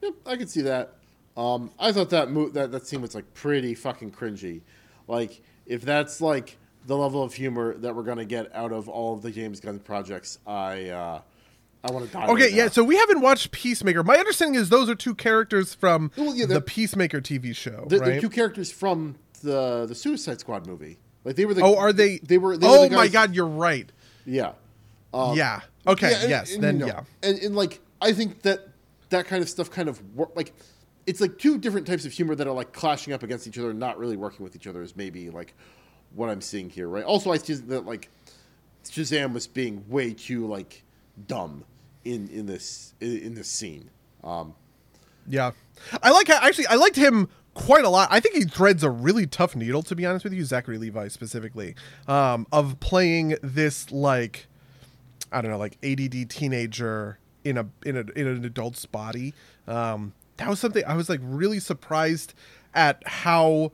Yep, I can see that. Um, I thought that mo- that that scene was like pretty fucking cringy. Like if that's like the level of humor that we're gonna get out of all of the James Gunn projects, I uh, I want to die. Okay, right yeah. now. So we haven't watched Peacemaker. My understanding is those are two characters from Well, yeah, the Peacemaker TV show, they're, right? they're two characters from the the Suicide Squad movie. Like they were the oh, are they? They were. They oh were the my god, you're right. Yeah. yeah. Okay. Yeah, and- yes. and, then you know, yeah. and, and like I think that that kind of stuff kind of wor- like it's like two different types of humor that are like clashing up against each other and not really working with each other is maybe like what I'm seeing here, right? Also, I see that like Shazam was being way too like dumb in in this in, in this scene. Um, Yeah, I like how actually I liked him quite a lot. I think he threads a really tough needle, to be honest with you, Zachary Levi specifically, um, of playing this like I don't know, like ADD teenager in a in a in an adult's body. Um, that was something I was like really surprised at how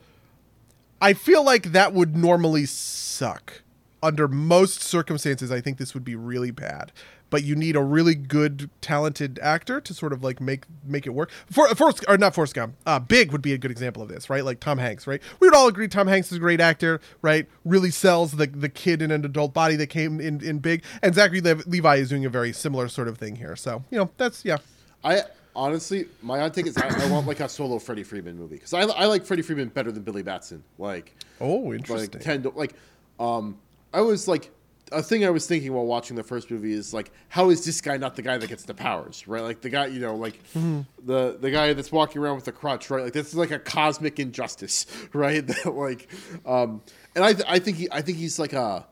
I feel like that would normally suck. Under most circumstances, I think this would be really bad. But you need a really good, talented actor to sort of like make make it work. For Forrest or not Forrest Gump, uh, Big would be a good example of this, right? Like Tom Hanks, right? We would all agree Tom Hanks is a great actor, right? Really sells the the kid in an adult body that came in in Big, and Zachary Lev- Levi is doing a very similar sort of thing here. So you know, that's yeah. I honestly, my odd take is I, I want like a solo Freddie Freeman movie because I, I like Freddie Freeman better than Billy Batson. Like, Oh, interesting. like tend to like um i was like a thing i was thinking while watching the first movie is like how is this guy not the guy that gets the powers right? Like the guy you know like the the guy that's walking around with the crutch right? Like this is like a cosmic injustice *laughs* right? *laughs* That like um and i th- i think he i think he's like a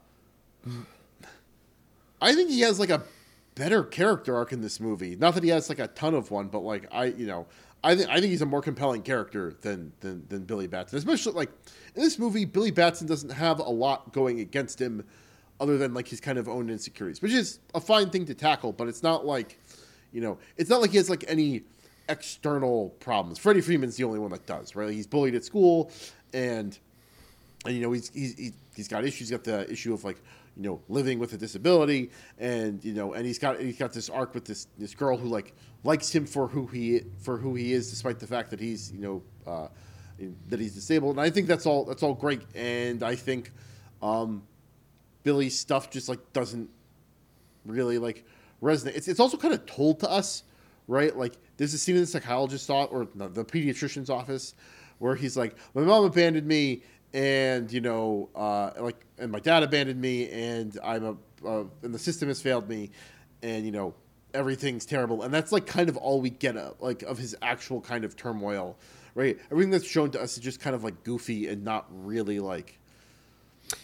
i think he has like a better character arc in this movie. Not that he has like a ton of one but like i you know I think I think he's a more compelling character than than than Billy Batson. Especially like in this movie, Billy Batson doesn't have a lot going against him, other than like his kind of own insecurities, which is a fine thing to tackle. But it's not like, you know, it's not like he has like any external problems. Freddie Freeman's the only one that does, right? He's bullied at school, and and you know he's he's he's- he's got issues. He's got the issue of like you know living with a disability, and you know, and he's got he's got this arc with this this girl who like likes him for who he for who he is, despite the fact that he's you know uh, that he's disabled. And I think that's all that's all great. And I think um, Billy's stuff just like doesn't really like resonate. It's it's also kind of told to us, right? Like there's a scene in the psychologist's office or no, the pediatrician's office where he's like, "My mom abandoned me, and you know, uh, like, and my dad abandoned me, and I'm a, uh, and the system has failed me, and you know, everything's terrible." And that's like kind of all we get of, like of his actual kind of turmoil, right? Everything that's shown to us is just kind of like goofy and not really like.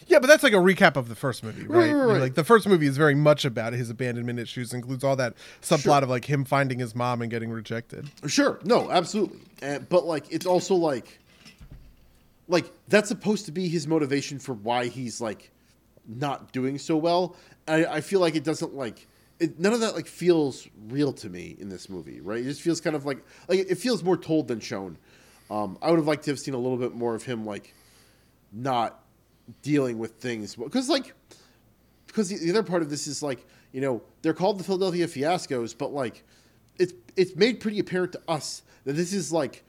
Yeah, but that's like a recap of the first movie, right? Right, right, I mean. Like the first movie is very much about his abandonment issues, includes all that subplot Sure. of like him finding his mom and getting rejected. Sure, no, absolutely, and, but like it's also like like that's supposed to be his motivation for why he's like not doing so well. I, I feel like it doesn't like it, none of that like feels real to me in this movie, right? It just feels kind of like like it feels more told than shown. Um, I would have liked to have seen a little bit more of him like not dealing with things because like because the, the other part of this is like you know they're called the Philadelphia Fiascos, but like it's it's made pretty apparent to us that this is like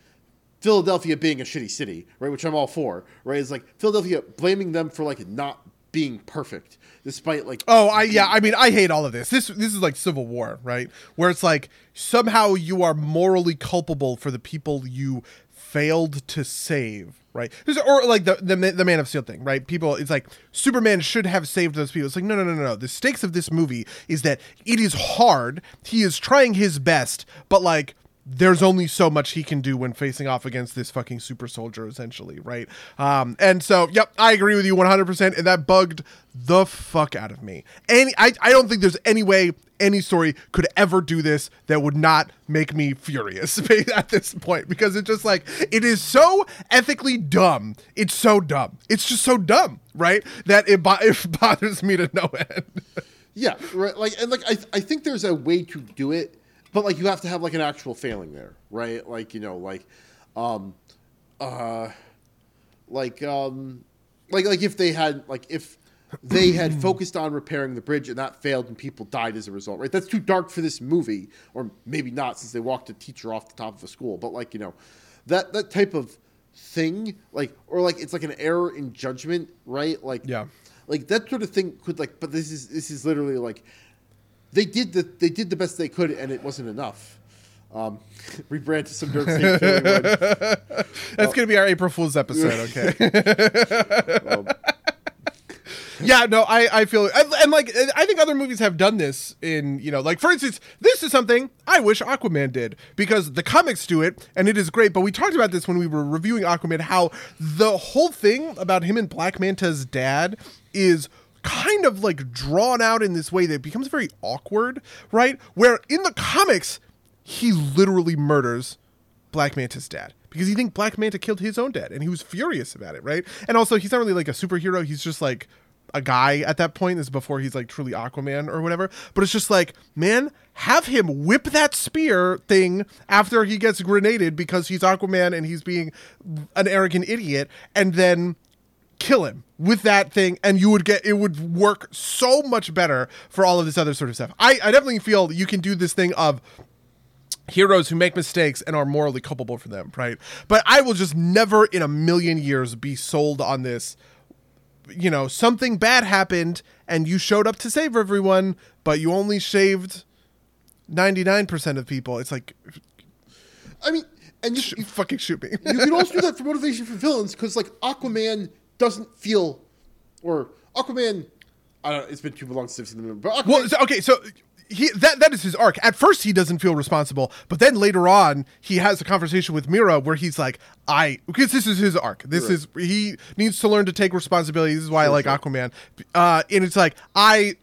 Philadelphia being a shitty city, right? Which I'm all for, right? It's like Philadelphia blaming them for like not being perfect, despite like Oh, I yeah, I mean, I hate all of this. This this is like Civil War, right? Where it's like somehow you are morally culpable for the people you failed to save, right? There's- Or like the, the the Man of Steel thing, right? People, it's like Superman should have saved those people. It's like no, no, no, no, no. The stakes of this movie is that it is hard. He is trying his best, but like there's only so much he can do when facing off against this fucking super soldier essentially right? Um and so yep i agree with you 100% and that bugged the fuck out of me. Any i, I don't think there's any way any story could ever do this that would not make me furious *laughs* at this point because it's just like it is so ethically dumb. It's so dumb. It's just so dumb right? That it, bo- *laughs* it bothers me to no end. *laughs* Yeah, right. Like, and like, I, I think there's a way to do it, but like, you have to have like an actual failing there, right? Like, you know, like, um, uh, like, um, like, like if they had, like, if they had *clears throat* focused on repairing the bridge and that failed and people died as a result, right? That's too dark for this movie, or maybe not since they walked a teacher off the top of a school, but like, you know, that, that type of thing, like, or like, it's like an error in judgment, right? Like, Yeah. like that sort of thing could like but this is this is literally like they did the they did the best they could and it wasn't enough um *laughs* rebrand to some dirt Saint killing one. that's gonna be our april fool's episode *laughs* okay Um, *laughs* yeah no i i feel and, and like i think other movies have done this in you know like for instance this is something i wish aquaman did because the comics do it and it is great but we talked about this when we were reviewing aquaman how the whole thing about him and black manta's dad is kind of like drawn out in this way that becomes very awkward right where in the comics he literally murders Black Manta's dad because he think Black Manta killed his own dad and he was furious about it, right? And also he's not really like a superhero, he's just like a guy at that point. This is before he's like truly Aquaman or whatever. But it's just like, man, have him whip that spear thing after he gets grenaded because he's Aquaman and he's being an arrogant idiot, and then kill him with that thing and you would get it would work so much better for all of this other sort of stuff. I, I definitely feel you can do this thing of heroes who make mistakes and are morally culpable for them, right? But I will just never in a million years be sold on this. You know, something bad happened and you showed up to save everyone, but you only shaved 99% of people. It's like, i mean and you, fucking shoot me. you can also do that *laughs* for motivation for villains because like aquaman doesn't feel or aquaman i don't it's been too long since i've seen the movie but aquaman, Well, so, okay, so he that that is his arc. At first, he doesn't feel responsible, but then later on, he has a conversation with Mera where he's like, "I," because this is his arc. This Right. is he needs to learn to take responsibility. This is why I like Aquaman. Uh, and it's like I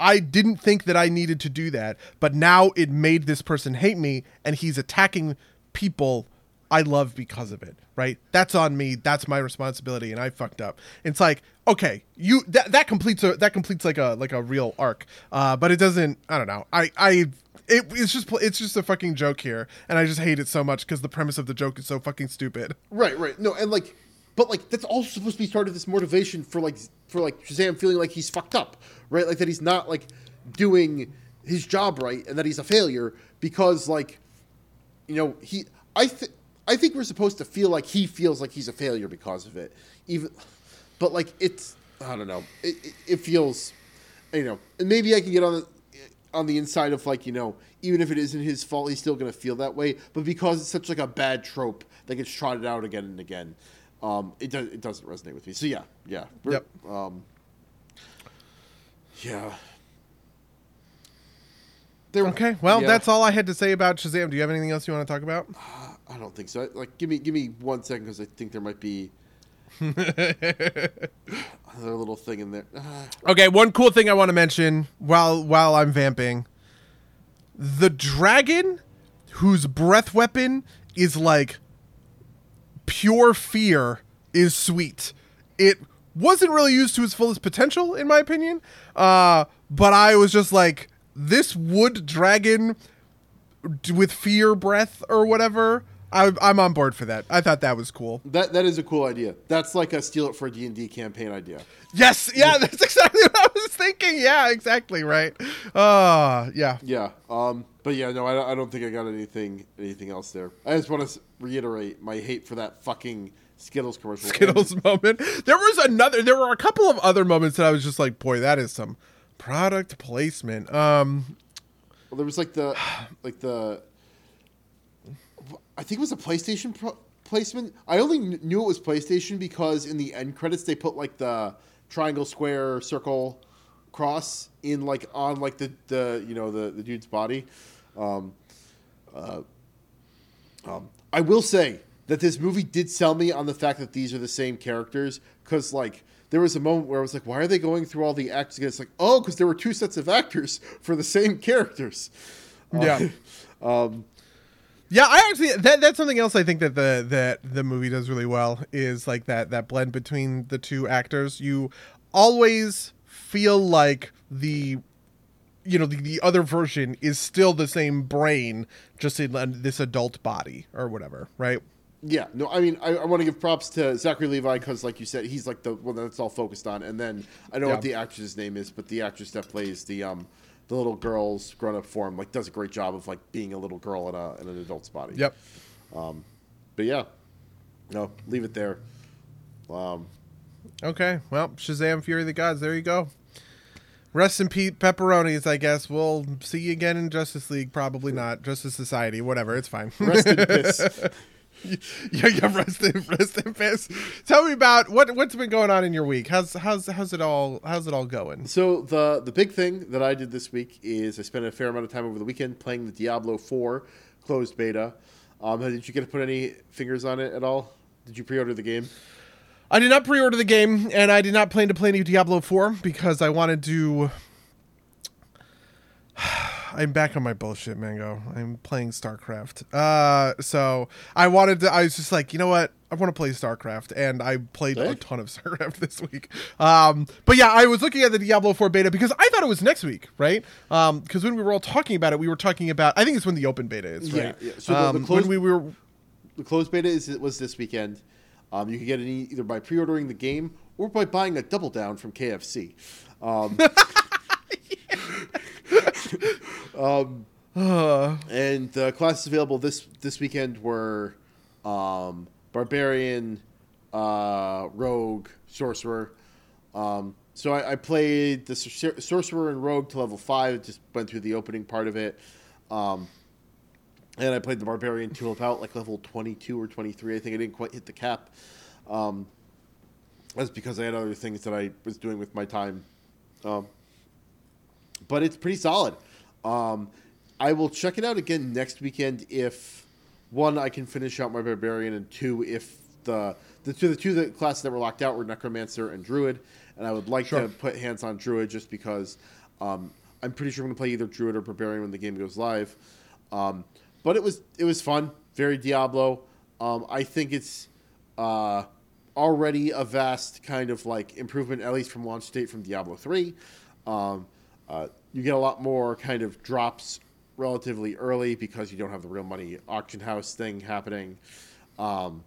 I didn't think that I needed to do that, but now it made this person hate me, and he's attacking people I love because of it, right? That's on me. That's my responsibility, and I fucked up. It's like, okay, you that that completes a that completes like a like a real arc, uh, but it doesn't. I don't know. I I it, it's just it's just a fucking joke here, and I just hate it so much because the premise of the joke is so fucking stupid. *laughs* Right, right. No, and like, but like that's also supposed to be part of this motivation for like for like Shazam feeling like he's fucked up, right? Like that he's not like doing his job right, and that he's a failure because like, you know, he. I think I think we're supposed to feel like he feels like he's a failure because of it, even. But like it's I don't know. It, it, it feels, you know, and maybe I can get on the on the inside of like you know even if it isn't his fault he's still going to feel that way but because it's such like a bad trope that gets trotted out again and again um it does it doesn't resonate with me so yeah yeah Yep. um yeah Okay, well, yeah, that's all I had to say about Shazam. Do you have anything else you want to talk about? i don't think so like give me give me one second because i think there might be *laughs* another little thing in there Ah, Okay, one cool thing I want to mention while while I'm vamping. The dragon whose breath weapon is like pure fear is sweet. It wasn't really used to its fullest potential, in my opinion. Uh, but I was just like, this wood dragon with fear breath or whatever. I, I'm on board for that. I thought that was cool. That that is a cool idea. That's like a steal it for D and D campaign idea. Yes, yeah, *laughs* that's exactly what I was thinking. Yeah, exactly right. Uh, yeah. Yeah. Um. But yeah, no, I, I don't think I got anything anything else there. I just want to reiterate my hate for that fucking Skittles commercial. Skittles *laughs* moment. There was another. There were a couple of other moments that I was just like, boy, that is some product placement. Um, Well, there was like the like the I think it was a PlayStation pro- placement. I only kn- knew it was PlayStation because in the end credits they put like the triangle, square, circle, cross in like on like the the you know the the dude's body. Um, uh, um, I will say that this movie did sell me on the fact that these are the same characters because like there was a moment where I was like, why are they going through all the actors again? It's like, oh, because there were two sets of actors *laughs* for the same characters. Yeah. *laughs* um, yeah, I actually that that's something else I think that the that the movie does really well is like that that blend between the two actors. You always feel like the you know the, the other version is still the same brain just in uh, this adult body or whatever right Yeah, no, I mean, I, I want to give props to Zachary Levi because, like you said, he's like the one that's all focused on. And then I know Yeah. Know what the actress's name is, but the actress that plays the um the little girl's grown up form like does a great job of like being a little girl in a in an adult's body. yep But yeah, no, leave it there. Um, okay well shazam fury of the gods there you go rest in peace pepperonis i guess we'll see you again in justice league probably not justice society whatever it's fine rest in *laughs* piss. *laughs* yeah, yeah, rest in rest in peace. Tell me about what what's been going on in your week. How's how's how's it all how's it all going? So the the big thing that I did this week is I spent a fair amount of time over the weekend playing the Diablo Four closed beta. Um, did you get to put any fingers on it at all? Did you pre-order the game? I did not pre-order the game, and I did not plan to play any Diablo Four because I wanted to. *sighs* I'm back on my bullshit, Mango. I'm playing StarCraft. Uh, so I wanted to. I was just like, you know what? I want to play StarCraft, and I played a ton of *laughs* StarCraft this week. Um, but yeah, I was looking at the Diablo 4 beta because I thought it was next week, right? Um, because when we were all talking about it, we were talking about. I think it's when the open beta is, right? yeah. So the- the um, closed- when we were. The closed beta is was this weekend. Um, you can get it either by pre-ordering the game or by buying a double down from KFC. Um, *laughs* um, Uh, and the classes available this this weekend were um, barbarian, uh, rogue, sorcerer. Um, so I, I played the Sor- sorcerer and rogue to level five. Just went through the opening part of it. Um, and I played the barbarian to about like level 22 or 23. I think I didn't quite hit the cap. Um, that's because I had other things that I was doing with my time. Um, but it's pretty solid. Um, I will check it out again next weekend if one I can finish out my barbarian, and two if the the two the two the classes that were locked out were necromancer and druid, and I would like Sure. to put hands on druid just because um, I'm pretty sure I'm going to play either druid or barbarian when the game goes live. Um, but it was it was fun, very Diablo. Um, I think it's uh, already a vast kind of like improvement, at least from launch date from Diablo three. Um, uh, you get a lot more kind of drops relatively early because you don't have the real money auction house thing happening, um,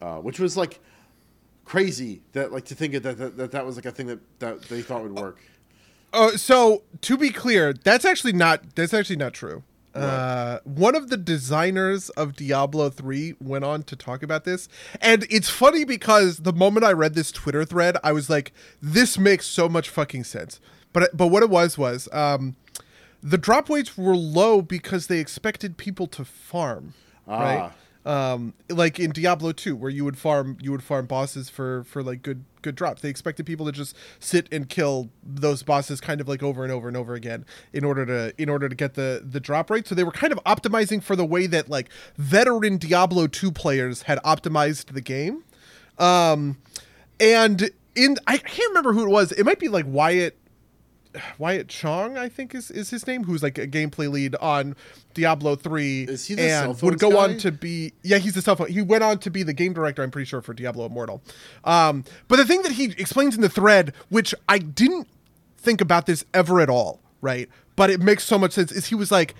uh, which was like crazy that like to think that that, that that was like a thing that, that they thought would work. Oh, so to be clear, that's actually not that's actually not true. Uh, one of the designers of Diablo 3 went on to talk about this. And it's funny because the moment I read this Twitter thread, I was like, this makes so much fucking sense. But but what it was was um, the drop weights were low because they expected people to farm, right? um like in diablo 2 where you would farm you would farm bosses for for like good good drops. They expected people to just sit and kill those bosses kind of like over and over and over again in order to in order to get the the drop rate. So they were kind of optimizing for the way that like veteran diablo 2 players had optimized the game. Um and in i can't remember who it was. It might be like wyatt Wyatt Cheng, I think is is his name, who's like a gameplay lead on Diablo three, Is he the and phones would go guy? on to be yeah, he's the cell phone. He went on to be the game director, I'm pretty sure, for Diablo Immortal. Um, but the thing that he explains in the thread, which I didn't think about this ever at all, right? But it makes so much sense. Is he was like,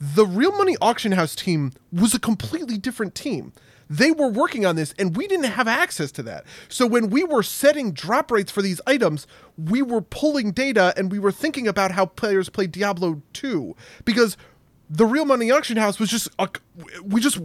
the Real Money Auction House team was a completely different team. They were working on this, and we didn't have access to that. So when we were setting drop rates for these items, we were pulling data and we were thinking about how players played Diablo 2 because the Real Money Auction House was just a, we just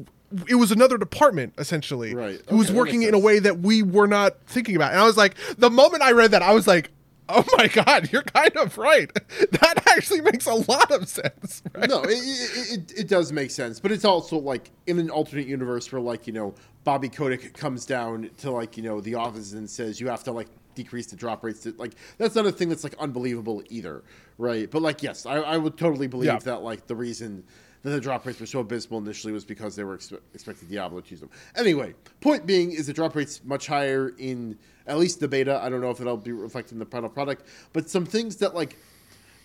it was another department essentially Right. who was Okay, that working in a way that we were not thinking about. And I was like, the moment I read that, I was like, oh my god, you're kind of right. That actually makes a lot of sense. Right? no, it, it, it, it does make sense, but it's also like in an alternate universe where like you know Bobby Kotick comes down to like you know the office and says you have to like decrease the drop rates. To, like that's not a thing that's like unbelievable either, right? But like yes, I, I would totally believe Yeah. that like the reason that the drop rates were so abysmal initially was because they were ex- expecting Diablo to use them. Anyway, point being is the drop rates much higher in at least the beta. I don't know if it'll be reflected in the final product, but some things that like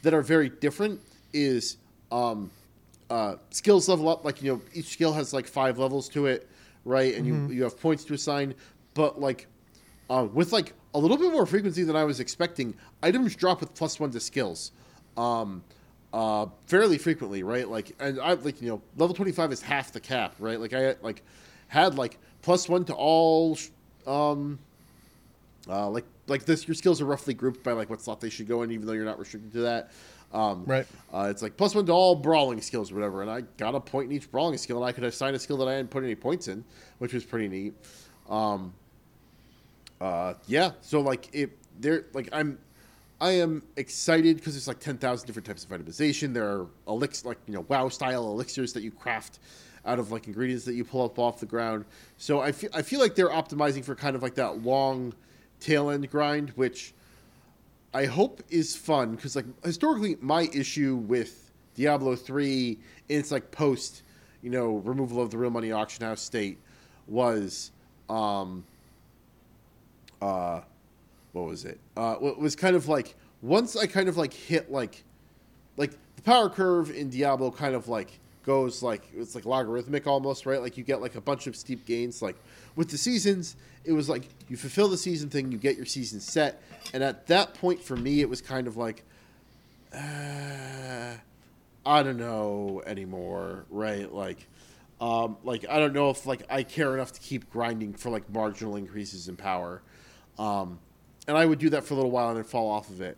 that are very different is um, uh, skills level up. Like you know, each skill has like five levels to it, right? And you you have points to assign, but like uh, with like a little bit more frequency than I was expecting, items drop with plus one to skills. Um, uh, fairly frequently, right? Like, and I like you know, level twenty five is half the cap, right? Like I like had like plus one to all, um, uh, like like this. Your skills are roughly grouped by like what slot they should go in, even though you're not restricted to that. Um, Right. Uh, it's like plus one to all brawling skills or whatever, and I got a point in each brawling skill, and I could assign a skill that I hadn't put any points in, which was pretty neat. Um, uh, yeah, so like it, there, like I'm, I am excited because there's like ten thousand different types of itemization. There are elixirs, like you know, WoW style elixirs that you craft out of like ingredients that you pull up off the ground. So I feel I feel like they're optimizing for kind of like that long tail end grind, which I hope is fun because like historically my issue with Diablo three in its like post you know removal of the real money auction house state was um uh what was it uh what was kind of like once I kind of like hit like like the power curve in Diablo kind of like goes like it's like logarithmic almost, right? Like you get like a bunch of steep gains. Like with the seasons, it was like you fulfill the season thing, you get your season set, and at that point for me, it was kind of like, uh, I don't know anymore, right? Like, um, like I don't know if like I care enough to keep grinding for like marginal increases in power, um, and I would do that for a little while and then fall off of it.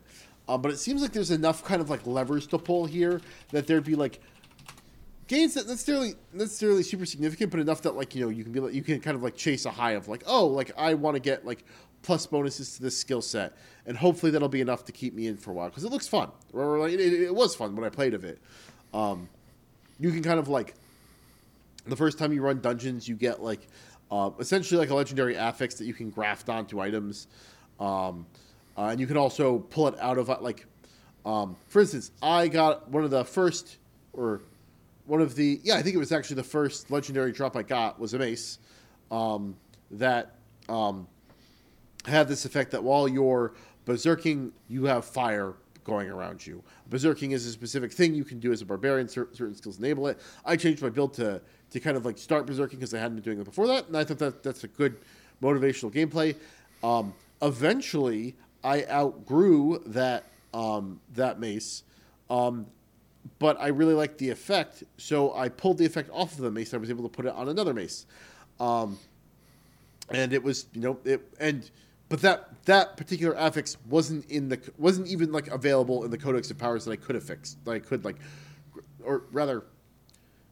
Um, but it seems like there's enough kind of like levers to pull here that there'd be like gains that necessarily necessarily super significant, but enough that like you know you can be like you can kind of like chase a high of like oh like I want to get like plus bonuses to this skill set, and hopefully that'll be enough to keep me in for a while because it looks fun. Or like it, it, was fun when I played of it. Um, you can kind of like the first time you run dungeons, you get like uh, essentially like a legendary affix that you can graft onto items, um, uh, and you can also pull it out of uh, like, um, for instance, I got one of the first or one of the yeah I think it was actually the first legendary drop I got was a mace um, that um, had this effect that while you're berserking, you have fire going around you. Berserking is a specific thing you can do as a barbarian. Cer- certain skills enable it. I changed my build to to kind of like start berserking because I hadn't been doing it before that, and I thought that that's a good motivational gameplay. Um, eventually, I outgrew that um, that mace. Um, but I really liked the effect, so I pulled the effect off of the mace. I was able to put it on another mace. Um, and it was you know it and but that that particular affix wasn't in the wasn't even like available in the codex of powers that I could have fixed that I could like or rather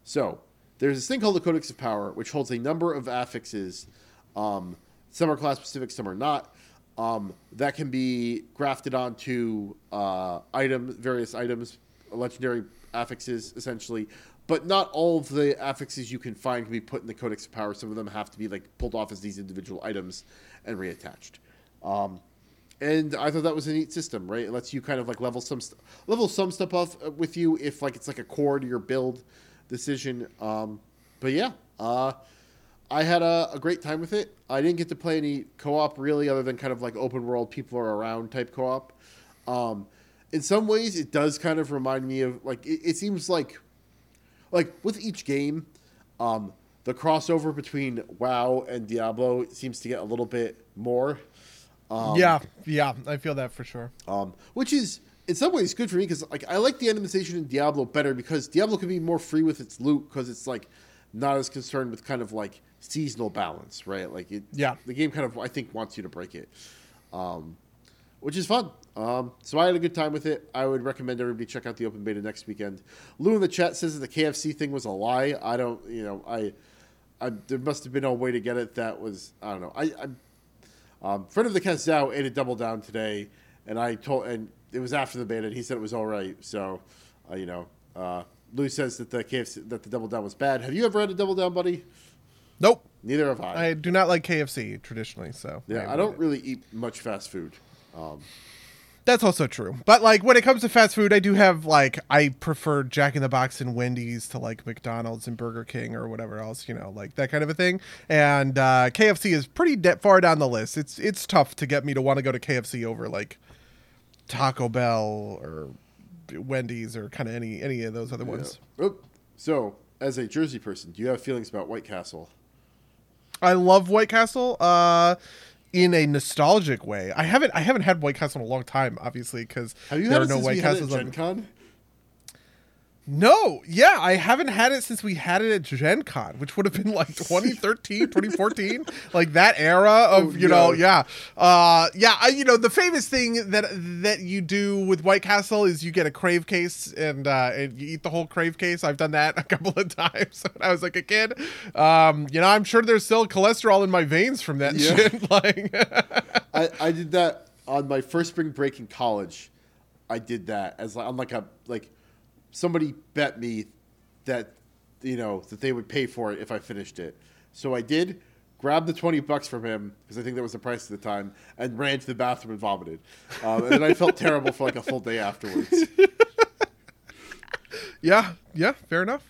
so there's this thing called the codex of power which holds a number of affixes um, some are class specific some are not um, that can be grafted onto uh, items various items legendary affixes essentially but not all of the affixes you can find can be put in the codex of power some of them have to be like pulled off as these individual items and reattached um, and I thought that was a neat system, right? It lets you kind of like level some st- level some stuff off uh, with you if like it's like a core to your build decision. Um, but yeah, uh, I had a, a great time with it. I didn't get to play any co-op really, other than kind of like open world people are around type co-op. Um, in some ways it does kind of remind me of like it, it seems like like with each game, um, the crossover between WoW and Diablo seems to get a little bit more. Um, yeah, yeah, I feel that for sure. um, which is in some ways good for me because like I like the animation in Diablo better because Diablo can be more free with its loot because it's like not as concerned with kind of like seasonal balance, right? Like it, Yeah. the game kind of I think wants you to break it, um, which is fun. Um, so I had a good time with it. I would recommend everybody check out the open beta next weekend. Lou in the chat says that the KFC thing was a lie. I don't, you know, I, I there must have been a way to get it that was I don't know. I, I um, friend of the cast Zhao ate a double down today, and I told, and it was after the beta, and he said it was all right. So, uh, you know, uh, Lou says that the KFC that the double down was bad. Have you ever had a double down, buddy? Nope, Neither have I. I do not like KFC traditionally. So yeah, I don't really eat much fast food. Um, That's also true. But like when it comes to fast food, I do have like I prefer Jack in the Box and Wendy's to like McDonald's and Burger King or whatever else, you know, like that kind of a thing. And uh, KFC is pretty de- far down the list. It's it's tough to get me to want to go to KFC over like Taco Bell or Wendy's or kind of any any of those other ones. yeah. Oh, so, as a Jersey person, do you have feelings about White Castle? I love White Castle. Uh in a nostalgic way, I haven't I haven't had White Castle in a long time, obviously, because Have you there had are no White we had it Castles at Gen Con? No, yeah, I haven't had it since we had it at Gen Con, which would have been like *laughs* 2013, 2014, like that era of, Oh, you know, no. yeah. Uh yeah, I, you know, the famous thing that that you do with White Castle is you get a crave case and uh and you eat the whole crave case. I've done that *laughs* a couple of times *laughs* when I was like a kid. Um, you know, I'm sure there's still cholesterol in my veins from that Yeah. shit like I, I did that on my first spring break in college. I did that as like, on like a like somebody bet me that you know that they would pay for it if I finished it. So I did. Grabbed the twenty bucks from him because I think that was the price at the time, and ran to the bathroom and vomited. Um, and then I felt terrible for like a full day afterwards. *laughs* Yeah, yeah, fair enough.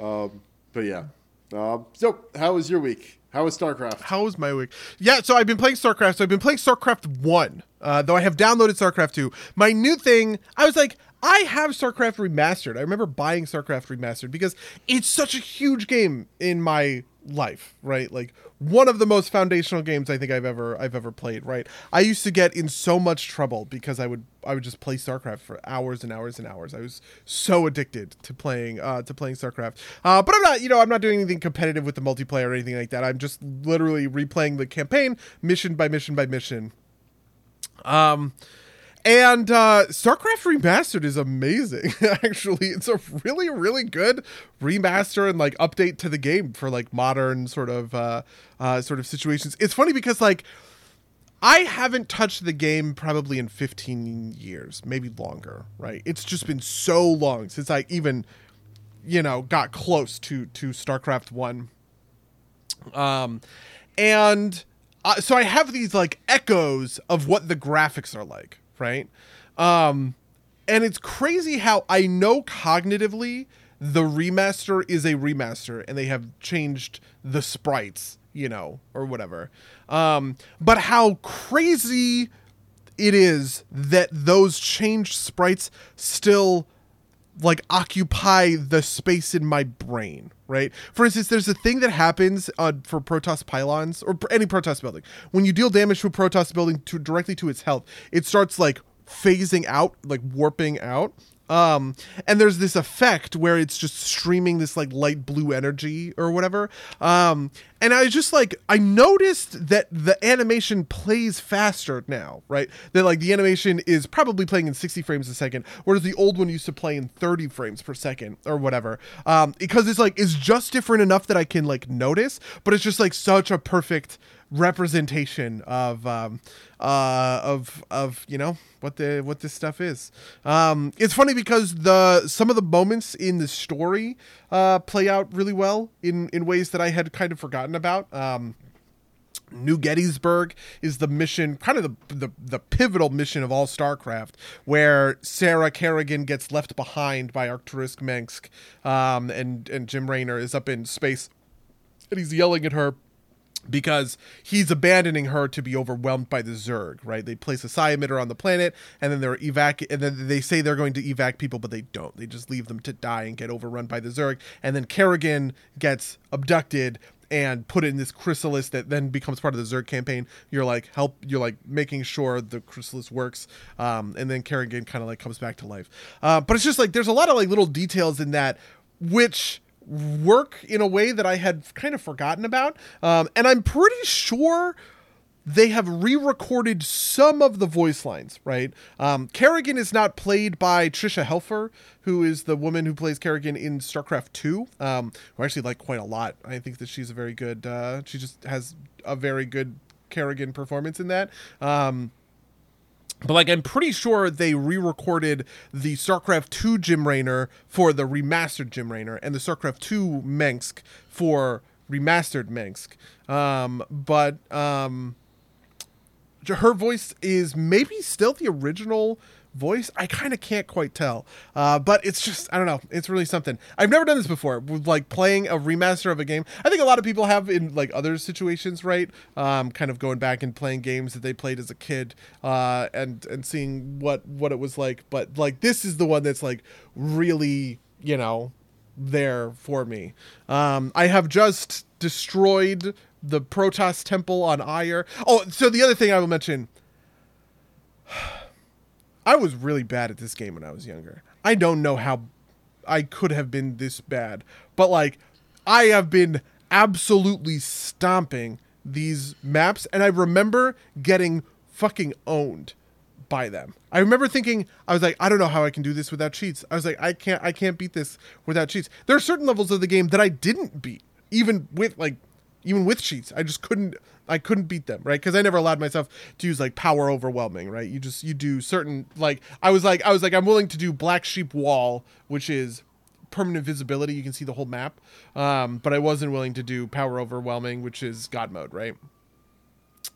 Um, but yeah. Um, so how was your week? How was StarCraft? How was my week? Yeah, so I've been playing StarCraft. So I've been playing StarCraft 1, uh, though I have downloaded StarCraft 2. My new thing, I was like, I have StarCraft Remastered. I remember buying StarCraft Remastered because it's such a huge game in my life, right? Like one of the most foundational games I think I've ever I've ever played, right? I used to get in so much trouble because I would I would just play StarCraft for hours and hours and hours. I was so addicted to playing uh to playing StarCraft. Uh but I'm not, you know, I'm not doing anything competitive with the multiplayer or anything like that. I'm just literally replaying the campaign mission by mission by mission. Um and uh, StarCraft Remastered is amazing. *laughs* Actually, it's a really, really good remaster and like update to the game for like modern sort of uh, uh, sort of situations. It's funny because like I haven't touched the game probably in 15 years, maybe longer. Right? It's just been so long since I even you know got close to to StarCraft One. Um, and uh, so I have these like echoes of what the graphics are like, right? Um, and it's crazy how I know cognitively the remaster is a remaster and they have changed the sprites, you know, or whatever. Um, but how crazy it is that those changed sprites still like occupy the space in my brain, right? For instance, there's a thing that happens uh, for Protoss pylons or any Protoss building. When you deal damage to a Protoss building to directly to its health, it starts like phasing out, like warping out. Um, and there's this effect where it's just streaming this like light blue energy or whatever. Um, and I just like I noticed that the animation plays faster now, right? That like the animation is probably playing in 60 frames a second, whereas the old one used to play in 30 frames per second or whatever. Um, because it's like it's just different enough that I can like notice, but it's just like such a perfect representation of um uh of of you know what the what this stuff is. Um it's funny because the some of the moments in the story uh play out really well in in ways that i had kind of forgotten about. Um New Gettysburg is the mission, kind of the, the the pivotal mission of all StarCraft, where Sarah Kerrigan gets left behind by Arcturus Mengsk, um, and and Jim Raynor is up in space, and he's yelling at her, because he's abandoning her to be overwhelmed by the Zerg, right? They place a psi emitter on the planet, and then they're evac, and then they say they're going to evac people, but they don't. They just leave them to die and get overrun by the Zerg. And then Kerrigan gets abducted and put in this chrysalis that then becomes part of the Zerg campaign. You're like help, you're like making sure the chrysalis works, um, and then Kerrigan kind of like comes back to life. Uh, but it's just like there's a lot of like little details in that which work in a way that I had kind of forgotten about. Um, and I'm pretty sure they have re-recorded some of the voice lines, right? Um, Kerrigan is not played by Tricia Helfer, who is the woman who plays Kerrigan in StarCraft 2, um, who I actually like quite a lot. I think that she's a very good, uh, she just has a very good Kerrigan performance in that. Um, but like I'm pretty sure they re-recorded the StarCraft 2 Jim Raynor for the remastered Jim Raynor and the StarCraft 2 Mengsk for remastered Mengsk. Um, but um, her voice is maybe still the original voice. I kind of can't quite tell, uh, but it's just I don't know. It's really something. I've never done this before with like playing a remaster of a game. I think a lot of people have in like other situations, right? Um, kind of going back and playing games that they played as a kid, uh, and and seeing what what it was like. But like this is the one that's like really you know there for me. Um, I have just destroyed the Protoss temple on Aiur. Oh, so the other thing I will mention. I was really bad at this game when I was younger. I don't know how I could have been this bad, but like I have been absolutely stomping these maps and I remember getting fucking owned by them. I remember thinking I was like I don't know how I can do this without cheats. I was like I can't I can't beat this without cheats. There are certain levels of the game that I didn't beat even with like even with cheats. I just couldn't I couldn't beat them, right? Because I never allowed myself to use like power overwhelming, right? You just you do certain like I was like I was like I'm willing to do black sheep wall, which is permanent visibility. You can see the whole map, um, but I wasn't willing to do power overwhelming, which is God mode, right?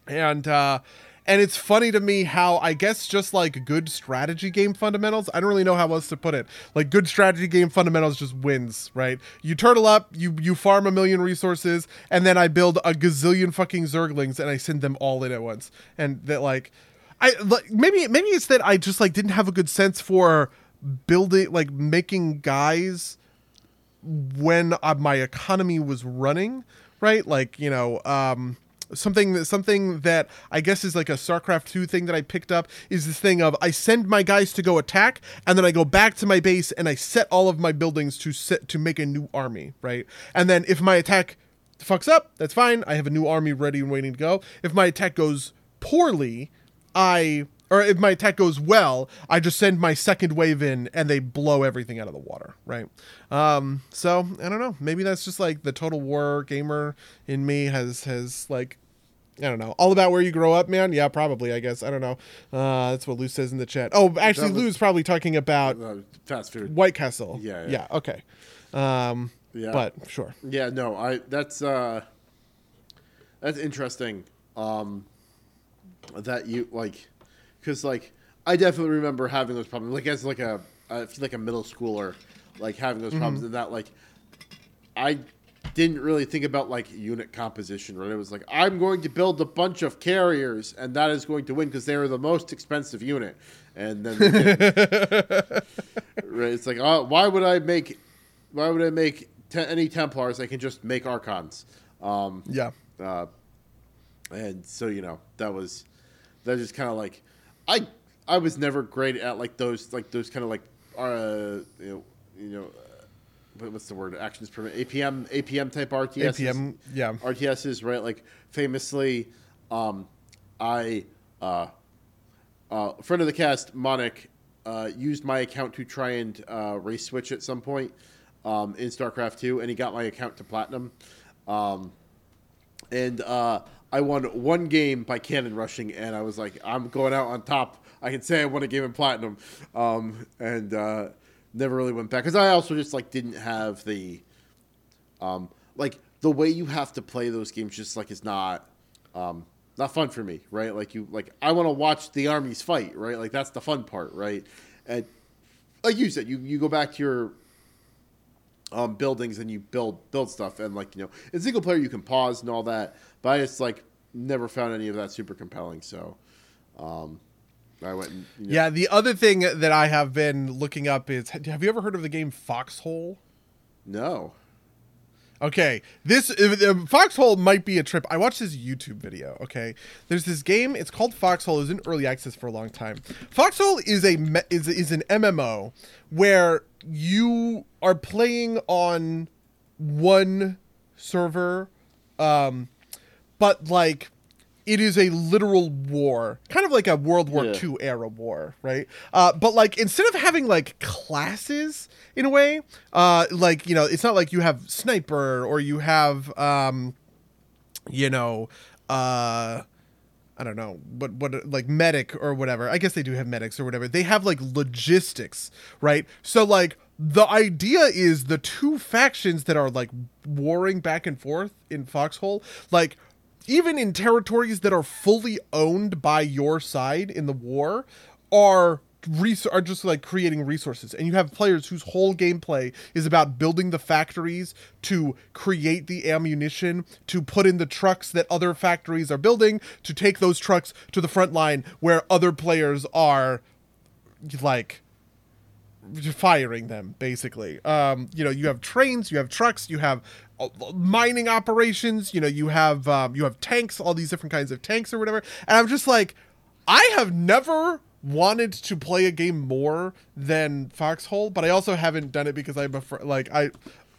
And uh, and it's funny to me how I guess just like good strategy game fundamentals, I don't really know how else to put it. Like good strategy game fundamentals just wins, right? You turtle up, you you farm a million resources, and then I build a gazillion fucking zerglings and I send them all in at once. And that like I like maybe maybe it's that I just like didn't have a good sense for building like making guys when uh, my economy was running, right? Like, you know, um something that, something that I guess is like a StarCraft 2 thing that I picked up is this thing of I send my guys to go attack and then I go back to my base and I set all of my buildings to set to make a new army, right? And then if my attack fucks up, that's fine. I have a new army ready and waiting to go. If my attack goes poorly, I or if my attack goes well, I just send my second wave in and they blow everything out of the water, right? Um, so I don't know. Maybe that's just like the total war gamer in me has has like I don't know. All about where you grow up, man. Yeah, probably. I guess I don't know. Uh, that's what Lou says in the chat. Oh, actually, was- Lou's probably talking about Uh, fast food. White Castle. Yeah, yeah. Yeah. Okay. Um, Yeah. But sure. Yeah, no, I that's uh that's interesting. Um that you like cuz like I definitely remember having those problems like as like a I feel like a middle schooler like having those problems and that like I didn't really think about like unit composition, right? It was like I'm going to build a bunch of carriers and that is going to win because they are the most expensive unit. And then *laughs* right, it's like, oh, why would I make why would I make te- any Templars? I can just make Archons. Um, Yeah. uh, and so you know that was that just kind of like I I was never great at like those like those kind of like uh you know you know what's the word actions per APM APM type RTS APM. Yeah. RTSs right like famously um I uh uh friend of the cast Monic uh used my account to try and uh race switch at some point um in StarCraft 2 and he got my account to platinum um and uh, I won one game by cannon rushing, and I was like, I'm going out on top. I can say I won a game in platinum, um, and uh, never really went back because I also just like didn't have the, um, like the way you have to play those games. Just like is not, um, not fun for me, right? Like you, like I want to watch the armies fight, right? Like that's the fun part, right? And like you said, you you go back to your um, buildings and you build build stuff and like you know in single player you can pause and all that, but I just like never found any of that super compelling. So um, I went. And, you know, Yeah, the other thing that I have been looking up is have you ever heard of the game Foxhole? No. Okay, this uh, Foxhole might be a trip. I watched this YouTube video. Okay, there's this game. It's called Foxhole. It was in early access for a long time. Foxhole is a is is an MMO where you are playing on one server, um, but like it is a literal war, kind of like a World War Yeah. II era war, right? Uh, but like instead of having like classes in a way, uh, like you know, it's not like you have sniper or you have, um, you know, uh, I don't know, what what like medic or whatever. I guess they do have medics or whatever. They have like logistics, right? So like the idea is the two factions that are like warring back and forth in Foxhole, like even in territories that are fully owned by your side in the war, are res- are just like creating resources. And you have players whose whole gameplay is about building the factories to create the ammunition to put in the trucks that other factories are building to take those trucks to the front line where other players are like firing them basically. Um you know you have trains you have trucks you have mining operations you know you have um, you have tanks all these different kinds of tanks or whatever and i'm just like i have never wanted to play a game more than foxhole but i also haven't done it because i'm afraid like i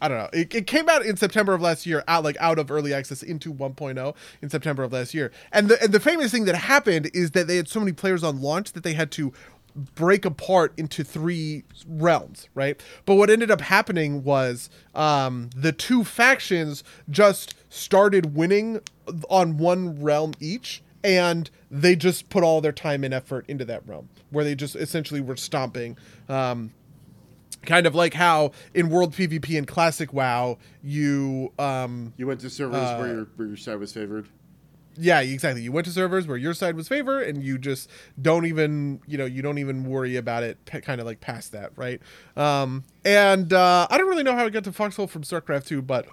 I don't know. It, it came out in September of last year, out like out of early access into 1.0 in September of last year. And the and the famous thing that happened is that they had so many players on launch that they had to break apart into three realms, right? But what ended up happening was um, the two factions just started winning on one realm each, and they just put all their time and effort into that realm, where they just essentially were stomping. Um, kind of like how in World PvP and Classic WoW, you um, You went to servers Uh, where your where your side was favored. Yeah, exactly. You went to servers where your side was favor, and you just don't even, you know, you don't even worry about it. Kind of like past that, right? Um, and uh, I don't really know how I got to Foxhole from StarCraft 2, but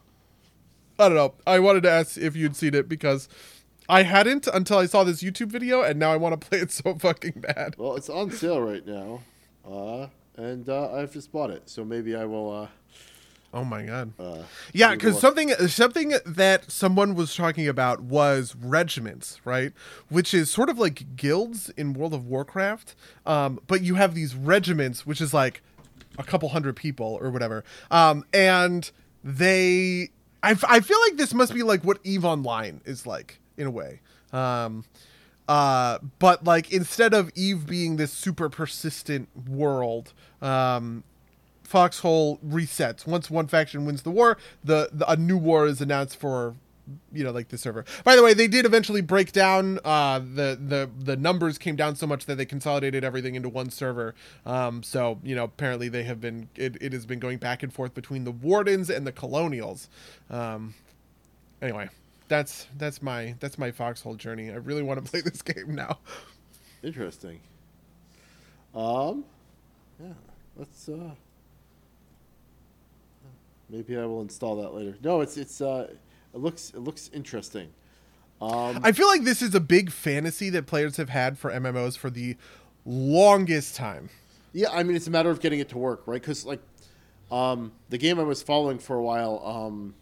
I don't know. I wanted to ask if you'd seen it because I hadn't until I saw this YouTube video, and now I want to play it *laughs* so fucking bad. Well, it's on sale right now, uh, and uh, I've just bought it, so maybe I will. Oh my god. Uh, Yeah, give it a because something something that someone was talking about was regiments, right? Which is sort of like guilds in World of Warcraft, um, but you have these regiments, which is like a couple hundred people or whatever, um, and they. I, I feel like this must be like what Eve Online is like in a way. Um, uh, but like instead of Eve being this super persistent world, um, Foxhole resets once one faction wins the war. The, the a new war is announced for you know like the server. By the way, they did eventually break down. Uh, the the the numbers came down so much that they consolidated everything into one server. Um, so you know apparently they have been it, it has been going back and forth between the wardens and the colonials. Um, anyway, that's that's my that's my Foxhole journey. I really want to *laughs* play this game now. Interesting. Um, yeah, let's. uh Maybe I will install that later. No, it's it's. uh It looks it looks interesting. Um, I feel like this is a big fantasy that players have had for MMOs for the longest time. Yeah, I mean it's a matter of getting it to work, right? Because like, um, the game I was following for a while, um,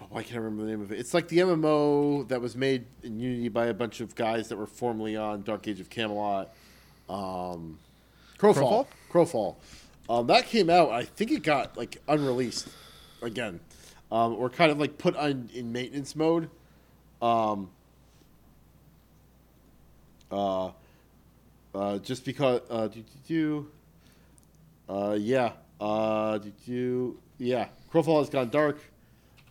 oh, I can't I remember the name of it. It's like the MMO that was made in Unity by a bunch of guys that were formerly on Dark Age of Camelot. Um, Crowfall. Crowfall. Um, that came out. I think it got like unreleased again, um, or kind of like put on in maintenance mode. Um, uh, uh, just because uh, do, do, do, uh, yeah, uh, do, do, yeah, Crowfall has gone dark.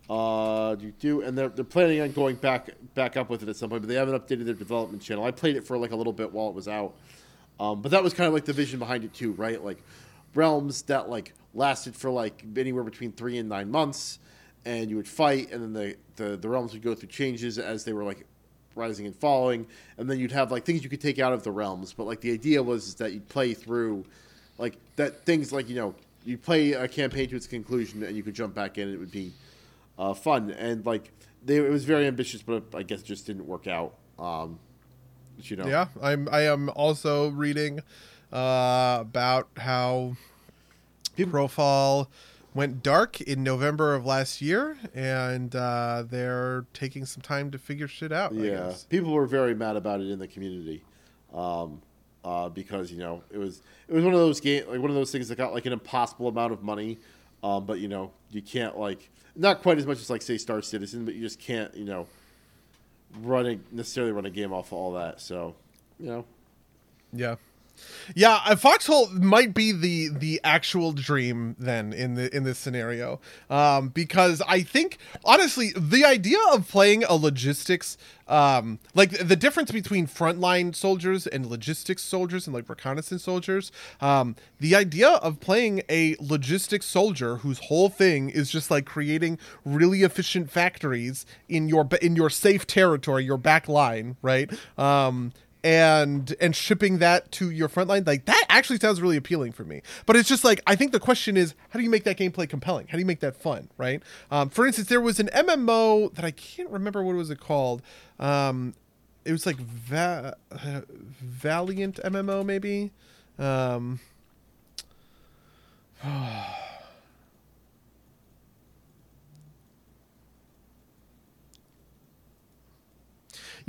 Uh, do, do, and they're, they're planning on going back back up with it at some point, but they haven't updated their development channel. I played it for like a little bit while it was out, um, but that was kind of like the vision behind it too, right? Like realms that like lasted for like anywhere between three and nine months, and you would fight, and then the the, the realms would go through changes as they were like rising and falling, and then you'd have like things you could take out of the realms. But like the idea was that you'd play through like that things like you know you play a campaign to its conclusion and you could jump back in and it would be uh, fun and like they, it was very ambitious but i guess it just didn't work out um you know Yeah, I'm. I am also reading uh, about how Crowfall went dark in November of last year, and uh, they're taking some time to figure shit out. I yeah people were very mad about it in the community um uh because you know it was it was one of those game like one of those things that got like an impossible amount of money um but you know you can't like not quite as much as like say star citizen but you just can't you know run a, necessarily run a game off of all that so you know Yeah. Yeah, a foxhole might be the the actual dream then in the in this scenario, um, because I think honestly the idea of playing a logistics, um, like the difference between frontline soldiers and logistics soldiers and like reconnaissance soldiers, um, the idea of playing a logistics soldier whose whole thing is just like creating really efficient factories in your in your safe territory, your back line, right? Um, and and shipping that to your front line like that actually sounds really appealing for me. But it's just like i think the question is how do you make that gameplay compelling? How do you make that fun right? Um, for instance there was an mmo that i can't remember what was it called. Um, it was like Va- uh, valiant mmo maybe? Um, *sighs*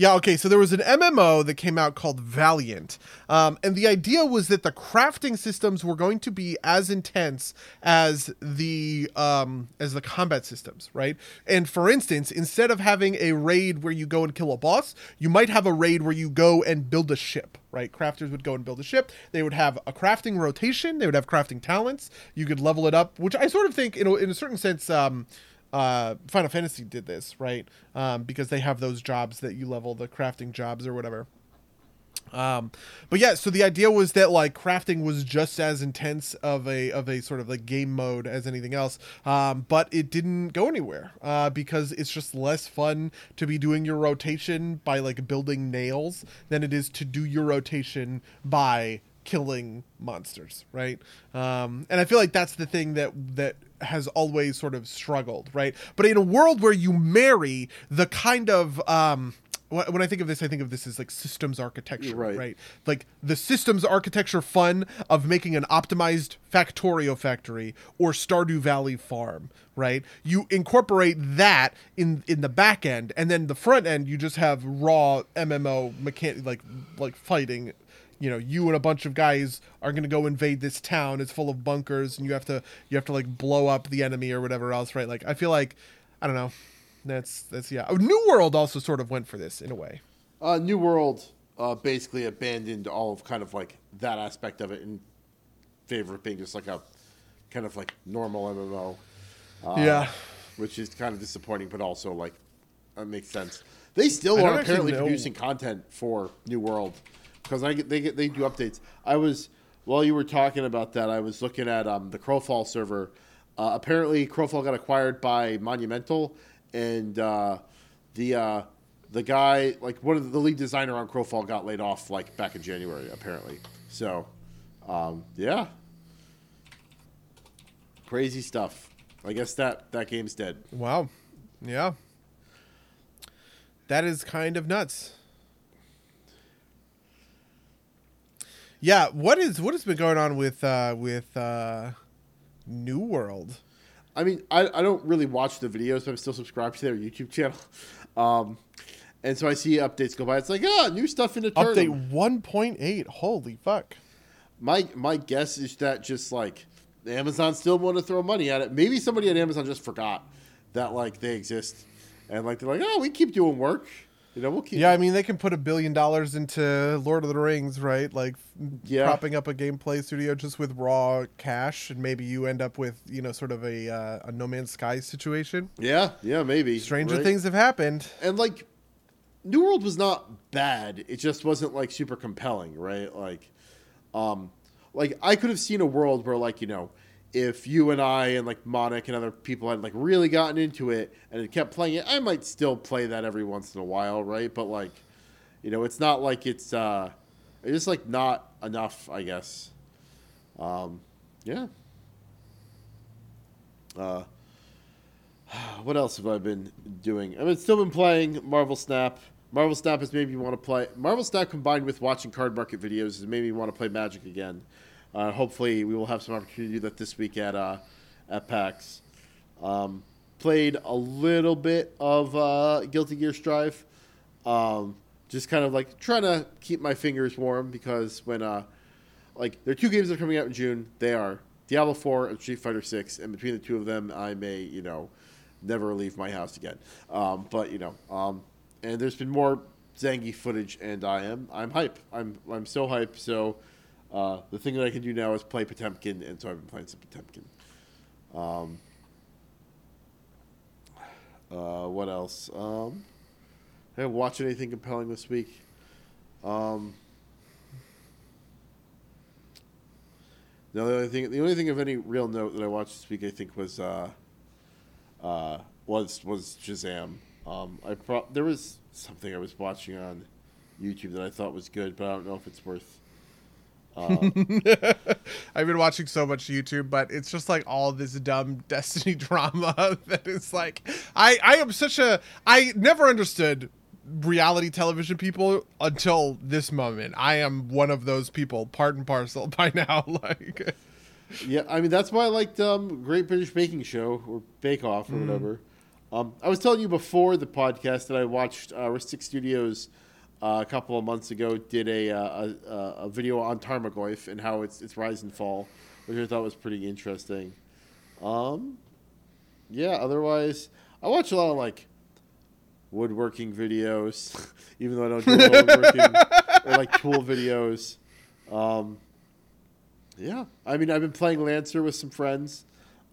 Yeah, okay, so there was an MMO that came out called Valiant. Um, and the idea was that the crafting systems were going to be as intense as the um, as the combat systems, right? And for instance, instead of having a raid where you go and kill a boss, you might have a raid where you go and build a ship, right? Crafters would go and build a ship. They would have a crafting rotation, they would have crafting talents. You could level it up, which I sort of think, in a, in a certain sense, um, uh, Final Fantasy did this, right? Um, because they have those jobs that you level, the crafting jobs or whatever. Um, but yeah, so the idea was that like crafting was just as intense of a of a sort of like game mode as anything else, um, but it didn't go anywhere uh, because it's just less fun to be doing your rotation by like building nails than it is to do your rotation by killing monsters, right? Um, and I feel like that's the thing that that has always sort of struggled, right? But in a world where you marry the kind of um, when I think of this, I think of this as like systems architecture, Right. right? Like the systems architecture fun of making an optimized Factorio factory or Stardew Valley farm, right? You incorporate that in in the back end, and then the front end, you just have raw MMO mechanic like like fighting you know you and a bunch of guys are going to go invade this town. It's full of bunkers and you have to you have to like blow up the enemy or whatever else right? Like i feel like i don't know. That's that's yeah. Oh, new world also sort of went for this in a way. Uh new world uh basically abandoned all of kind of like that aspect of it in favor of being just like a kind of like normal mmo uh, yeah. which is kind of disappointing, but also like that makes sense. They still I are apparently producing content for New World because I get they get they do updates. I was while you were talking about that, I was looking at um, the Crowfall server. Uh, apparently, Crowfall got acquired by Monumental, and uh, the uh, the guy like one of the, lead designer on Crowfall got laid off like back in January apparently. So um, yeah, crazy stuff. I guess that that game's dead. wow yeah that is kind of nuts yeah what is what has been going on with uh with uh new world I mean, I, I don't really watch the videos, but I'm still subscribed to their YouTube channel. *laughs* Um, and so I see updates go by. It's like, ah, new stuff in the update 1.8 holy fuck My my guess is that just like Amazon still want to throw money at it. Maybe somebody at Amazon just forgot that like they exist, and like they're like, oh, we keep doing work. You know, we'll keep. Yeah, I mean they can put a billion dollars into Lord of the Rings, right? Like Yeah. propping up a gameplay studio just with raw cash, and maybe you end up with you know sort of a uh, a No Man's Sky situation. yeah, yeah, maybe. Stranger right? things have happened. and like New World was not bad. It just wasn't like super compelling, right? Like, um, like I could have seen a world where like you know, if you and I and like Monik and other people had like really gotten into it and had kept playing it, I might still play that every once in a while, right? But like, you know, it's not like it's uh, it's just like not enough, I guess. Um, yeah. Uh, *sighs* what else have I been doing? I've been, still been playing Marvel Snap. Marvel Snap has made me want to play. Marvel Snap combined with watching card market videos has made me want to play Magic again. Uh, hopefully, we will have some opportunity to do that this week at uh, at PAX. Um, played a little bit of uh, Guilty Gear Strive. Um, just kind of like trying to keep my fingers warm because when uh, like there are two games that are coming out in June. They are Diablo 4 and Street Fighter 6, and between the two of them, I may you know never leave my house again. Um, but you know, um, and there's been more Zangief footage, and I am I'm hype. I'm I'm so hype. So uh, the thing that I can do now is play Potemkin, and so I've been playing some Potemkin. Um, uh, what else? Um, I haven't watched anything compelling this week. Um, the only thing, the only thing of any real note that I watched this week, I think, was uh, uh, was was Shazam. Um, I pro- there was something I was watching on YouTube that I thought was good, but I don't know if it's worth. Uh, *laughs* I've been watching so much YouTube, but it's just like all this dumb *laughs* Destiny drama *laughs* that is like I I am such a I never understood reality television people until this moment. I am one of those people, part and parcel by now. Like yeah, I mean that's why I liked um, Great British Baking Show or Bake Off or Mm. whatever. Um, I was telling you before the podcast that I watched uh, Rhystic Studies uh, a couple of months ago did a, uh, a, a a video on Tarmogoyf and how it's its rise and fall, which I thought was pretty interesting. Um, yeah, otherwise I watch a lot of like woodworking videos, *laughs* even though I don't do a lot of woodworking, *laughs* or like tool videos. Um, yeah, I mean, I've been playing Lancer with some friends.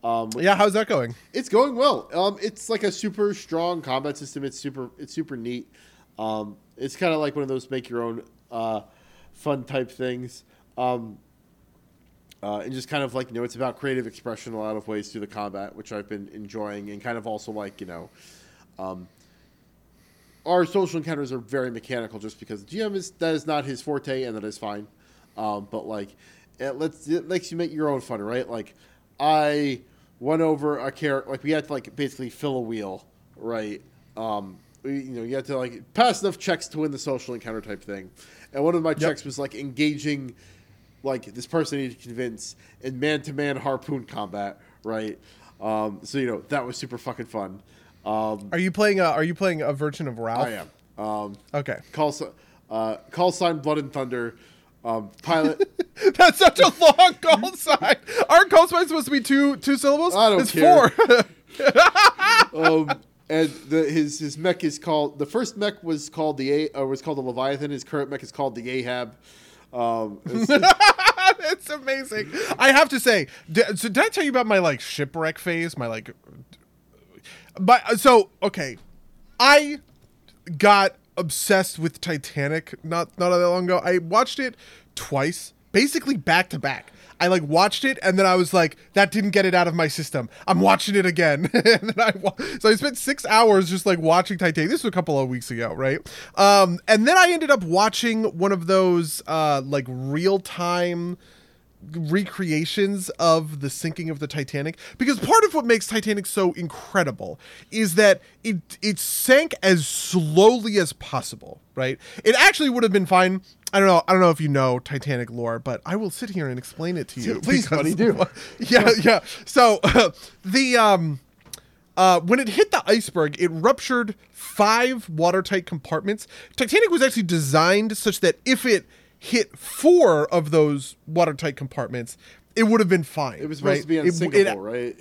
Um, Yeah, how's that going? it's going well. Um, it's like a super strong combat system. It's super. It's super neat. Um, it's kind of like one of those make your own uh, fun type things. Um, uh, and just kind of like you know, it's about creative expression in a lot of ways through the combat, which I've been enjoying, and kind of also like you know, um, our social encounters are very mechanical, just because the GM is that is not his forte, and that is fine. Um, but like, it lets it makes you make your own fun, right? Like, I went over a character, like we had to like basically fill a wheel, right? Um, you know, you had to like pass enough checks to win the social encounter type thing, and one of my checks was like engaging like this person I need to convince in man to man harpoon combat, right? Um, so you know that was super fucking fun. Um, Are you playing a Are you playing a version of Ralph? I am. Um, Okay, call uh, call sign Blood and Thunder. Um, pilot. *laughs* that's such a long call sign. Aren't call signs supposed to be two two syllables? I don't it's care. four. *laughs* um, and the, his his mech is called the first mech was called the A uh, was called the Leviathan. His current mech is called the Ahab. Um, it's *laughs* amazing. I have to say, did, so did I tell you about my like shipwreck phase? My like, but so okay, I got obsessed with Titanic not not that long ago. I watched it twice, basically back to back. I like watched it and then I was like, that didn't get it out of my system. I'm watching it again. *laughs* and then I so I spent six hours just like watching Titanic. This was a couple of weeks ago, right? Um, and then I ended up watching one of those uh, like real time recreations of the sinking of the Titanic because part of what makes Titanic so incredible is that it it sank as slowly as possible, right? It actually would have been fine. I don't know. I don't know if you know Titanic lore, but I will sit here and explain it to you. *laughs* Please, buddy, do. *laughs* Yeah, yeah. So *laughs* the um uh, when it hit the iceberg, it ruptured five watertight compartments. Titanic was actually designed such that if it hit four of those watertight compartments, it would have been fine. it was supposed right? to be It- unsinkable, it- right?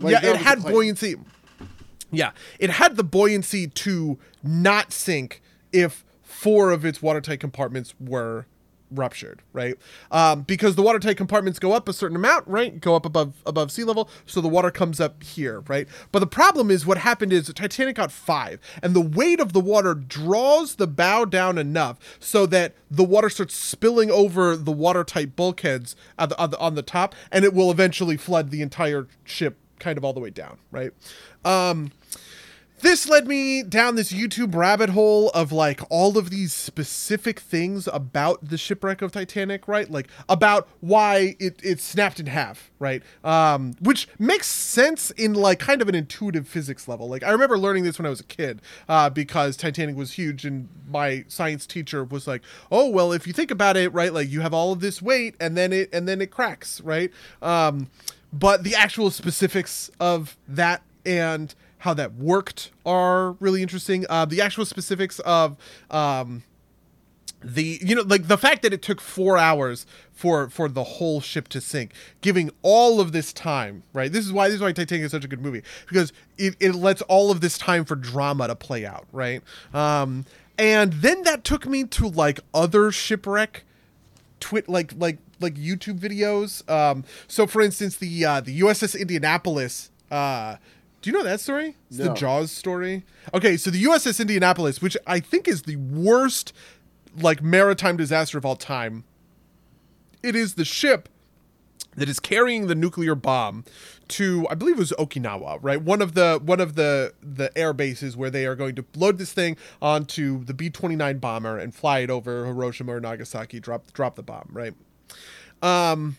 yeah, it had buoyancy. Yeah, it had the buoyancy to not sink if four of its watertight compartments were ruptured, right? Um, because the watertight compartments go up a certain amount, right? Go up above above sea level, so the water comes up here, right? But the problem is what happened is the Titanic got five, and the weight of the water draws the bow down enough so that the water starts spilling over the watertight bulkheads on the, on the, on the top, and it will eventually flood the entire ship kind of all the way down, right? Um, this led me down this YouTube rabbit hole of like all of these specific things about the shipwreck of Titanic, right? Like about why it, it snapped in half, right? Um, which makes sense in like kind of an intuitive physics level. Like I remember learning this when I was a kid uh, because Titanic was huge, and my science teacher was like, "Oh well, if you think about it, right? Like you have all of this weight, and then it and then it cracks, right?" Um, but the actual specifics of that and how that worked are really interesting. Uh, the actual specifics of um, the you know like the fact that it took four hours for for the whole ship to sink giving all of this time right? This is why this is why titanic is such a good movie because it, it lets all of this time for drama to play out right? Um and then that took me to like other shipwreck twit like like like youtube videos. Um so for instance the uh the uss indianapolis uh do you know that story? It's No. the Jaws story. Okay, so the USS Indianapolis, which I think is the worst like maritime disaster of all time. It is the ship that is carrying the nuclear bomb to I believe it was Okinawa, right? One of the one of the the air bases where they are going to load this thing onto the B-29 bomber and fly it over Hiroshima or Nagasaki, drop drop the bomb, right? Um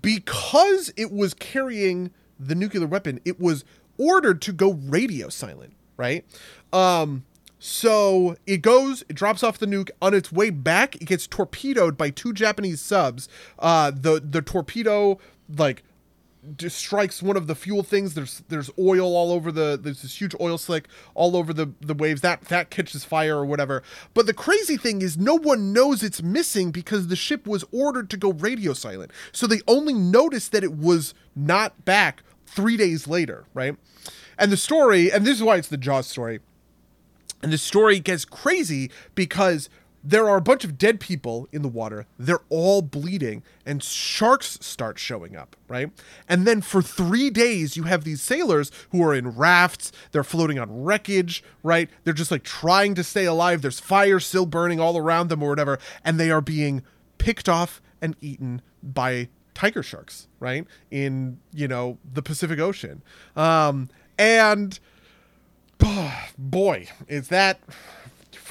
because it was carrying the nuclear weapon, it was ordered to go radio silent, right? Um, so it goes, it drops off the nuke. On its way back, it gets torpedoed by two Japanese subs. Uh, the the torpedo like just strikes one of the fuel things. There's there's oil all over the there's this huge oil slick all over the the waves. That that catches fire or whatever. But the crazy thing is no one knows it's missing because the ship was ordered to go radio silent. So they only noticed that it was not back 3 days later, right? And the story, and this is why it's the Jaws story. And the story gets crazy because there are a bunch of dead people in the water. They're all bleeding, and sharks start showing up, right? And then for three days, you have these sailors who are in rafts. They're floating on wreckage, right? They're just like trying to stay alive. There's fire still burning all around them or whatever. And they are being picked off and eaten by tiger sharks, right? In, you know, the Pacific Ocean. Um, and *sighs* boy, is that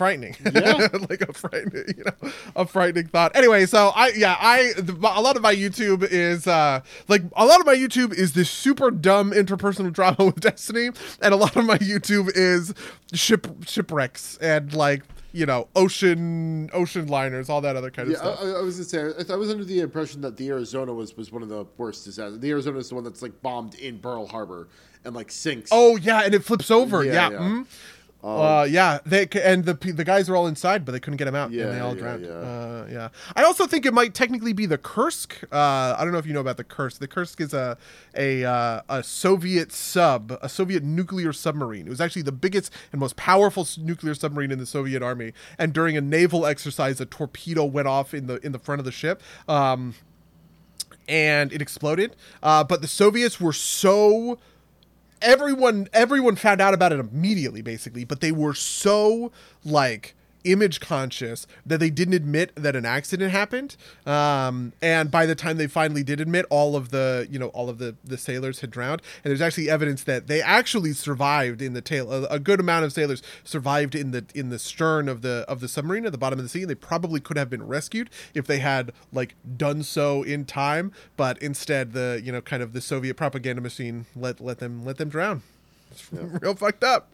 frightening. Yeah. *laughs* like a frightening, you know, a frightening thought. Anyway, so I, yeah, I, the, a lot of my YouTube is, uh, like, a lot of my YouTube is this super dumb interpersonal *laughs* drama with Destiny, and a lot of my YouTube is ship, shipwrecks and, like, you know, ocean, ocean liners, all that other kind Yeah, of stuff. I, I was gonna say I, I was under the impression that the Arizona was, was one of the worst disasters. The Arizona is the one that's like bombed in Pearl Harbor and like sinks. Oh yeah, and it flips over. Yeah, Yeah, yeah. Mm-hmm. Mhm. uh, yeah. They and the the guys are all inside, but they couldn't get him out, Yeah, and they all yeah, drowned. yeah. Uh, yeah. I also think it might technically be the Kursk. Uh, I don't know if you know about the Kursk. The Kursk is a a uh, a Soviet sub, a Soviet nuclear submarine. It was actually the biggest and most powerful nuclear submarine in the Soviet army. And during a naval exercise, a torpedo went off in the in the front of the ship. Um, and it exploded. Uh, but the Soviets were so everyone everyone found out about it immediately basically but they were so like image conscious that they didn't admit that an accident happened. Um, and by the time they finally did admit all of the you know all of the the sailors had drowned. And there's actually evidence that they actually survived in the tail a, a good amount of sailors survived in the in the stern of the of the submarine at the bottom of the sea. They probably could have been rescued if they had like done so in time. But instead the you know kind of the soviet propaganda machine let let them let them drown. *laughs* It's real fucked up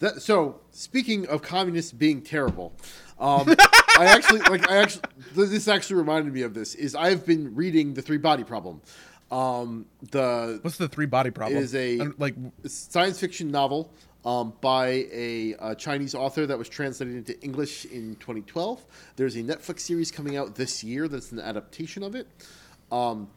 That, so speaking of communists being terrible, um, I actually like I actually this actually reminded me of this. Is I've been reading the Three Body Problem. Um, the what's the three body problem is a like science fiction novel um, by a, uh Chinese author that was translated into English in 2012. There's a Netflix series coming out this year that's an adaptation of it. Um,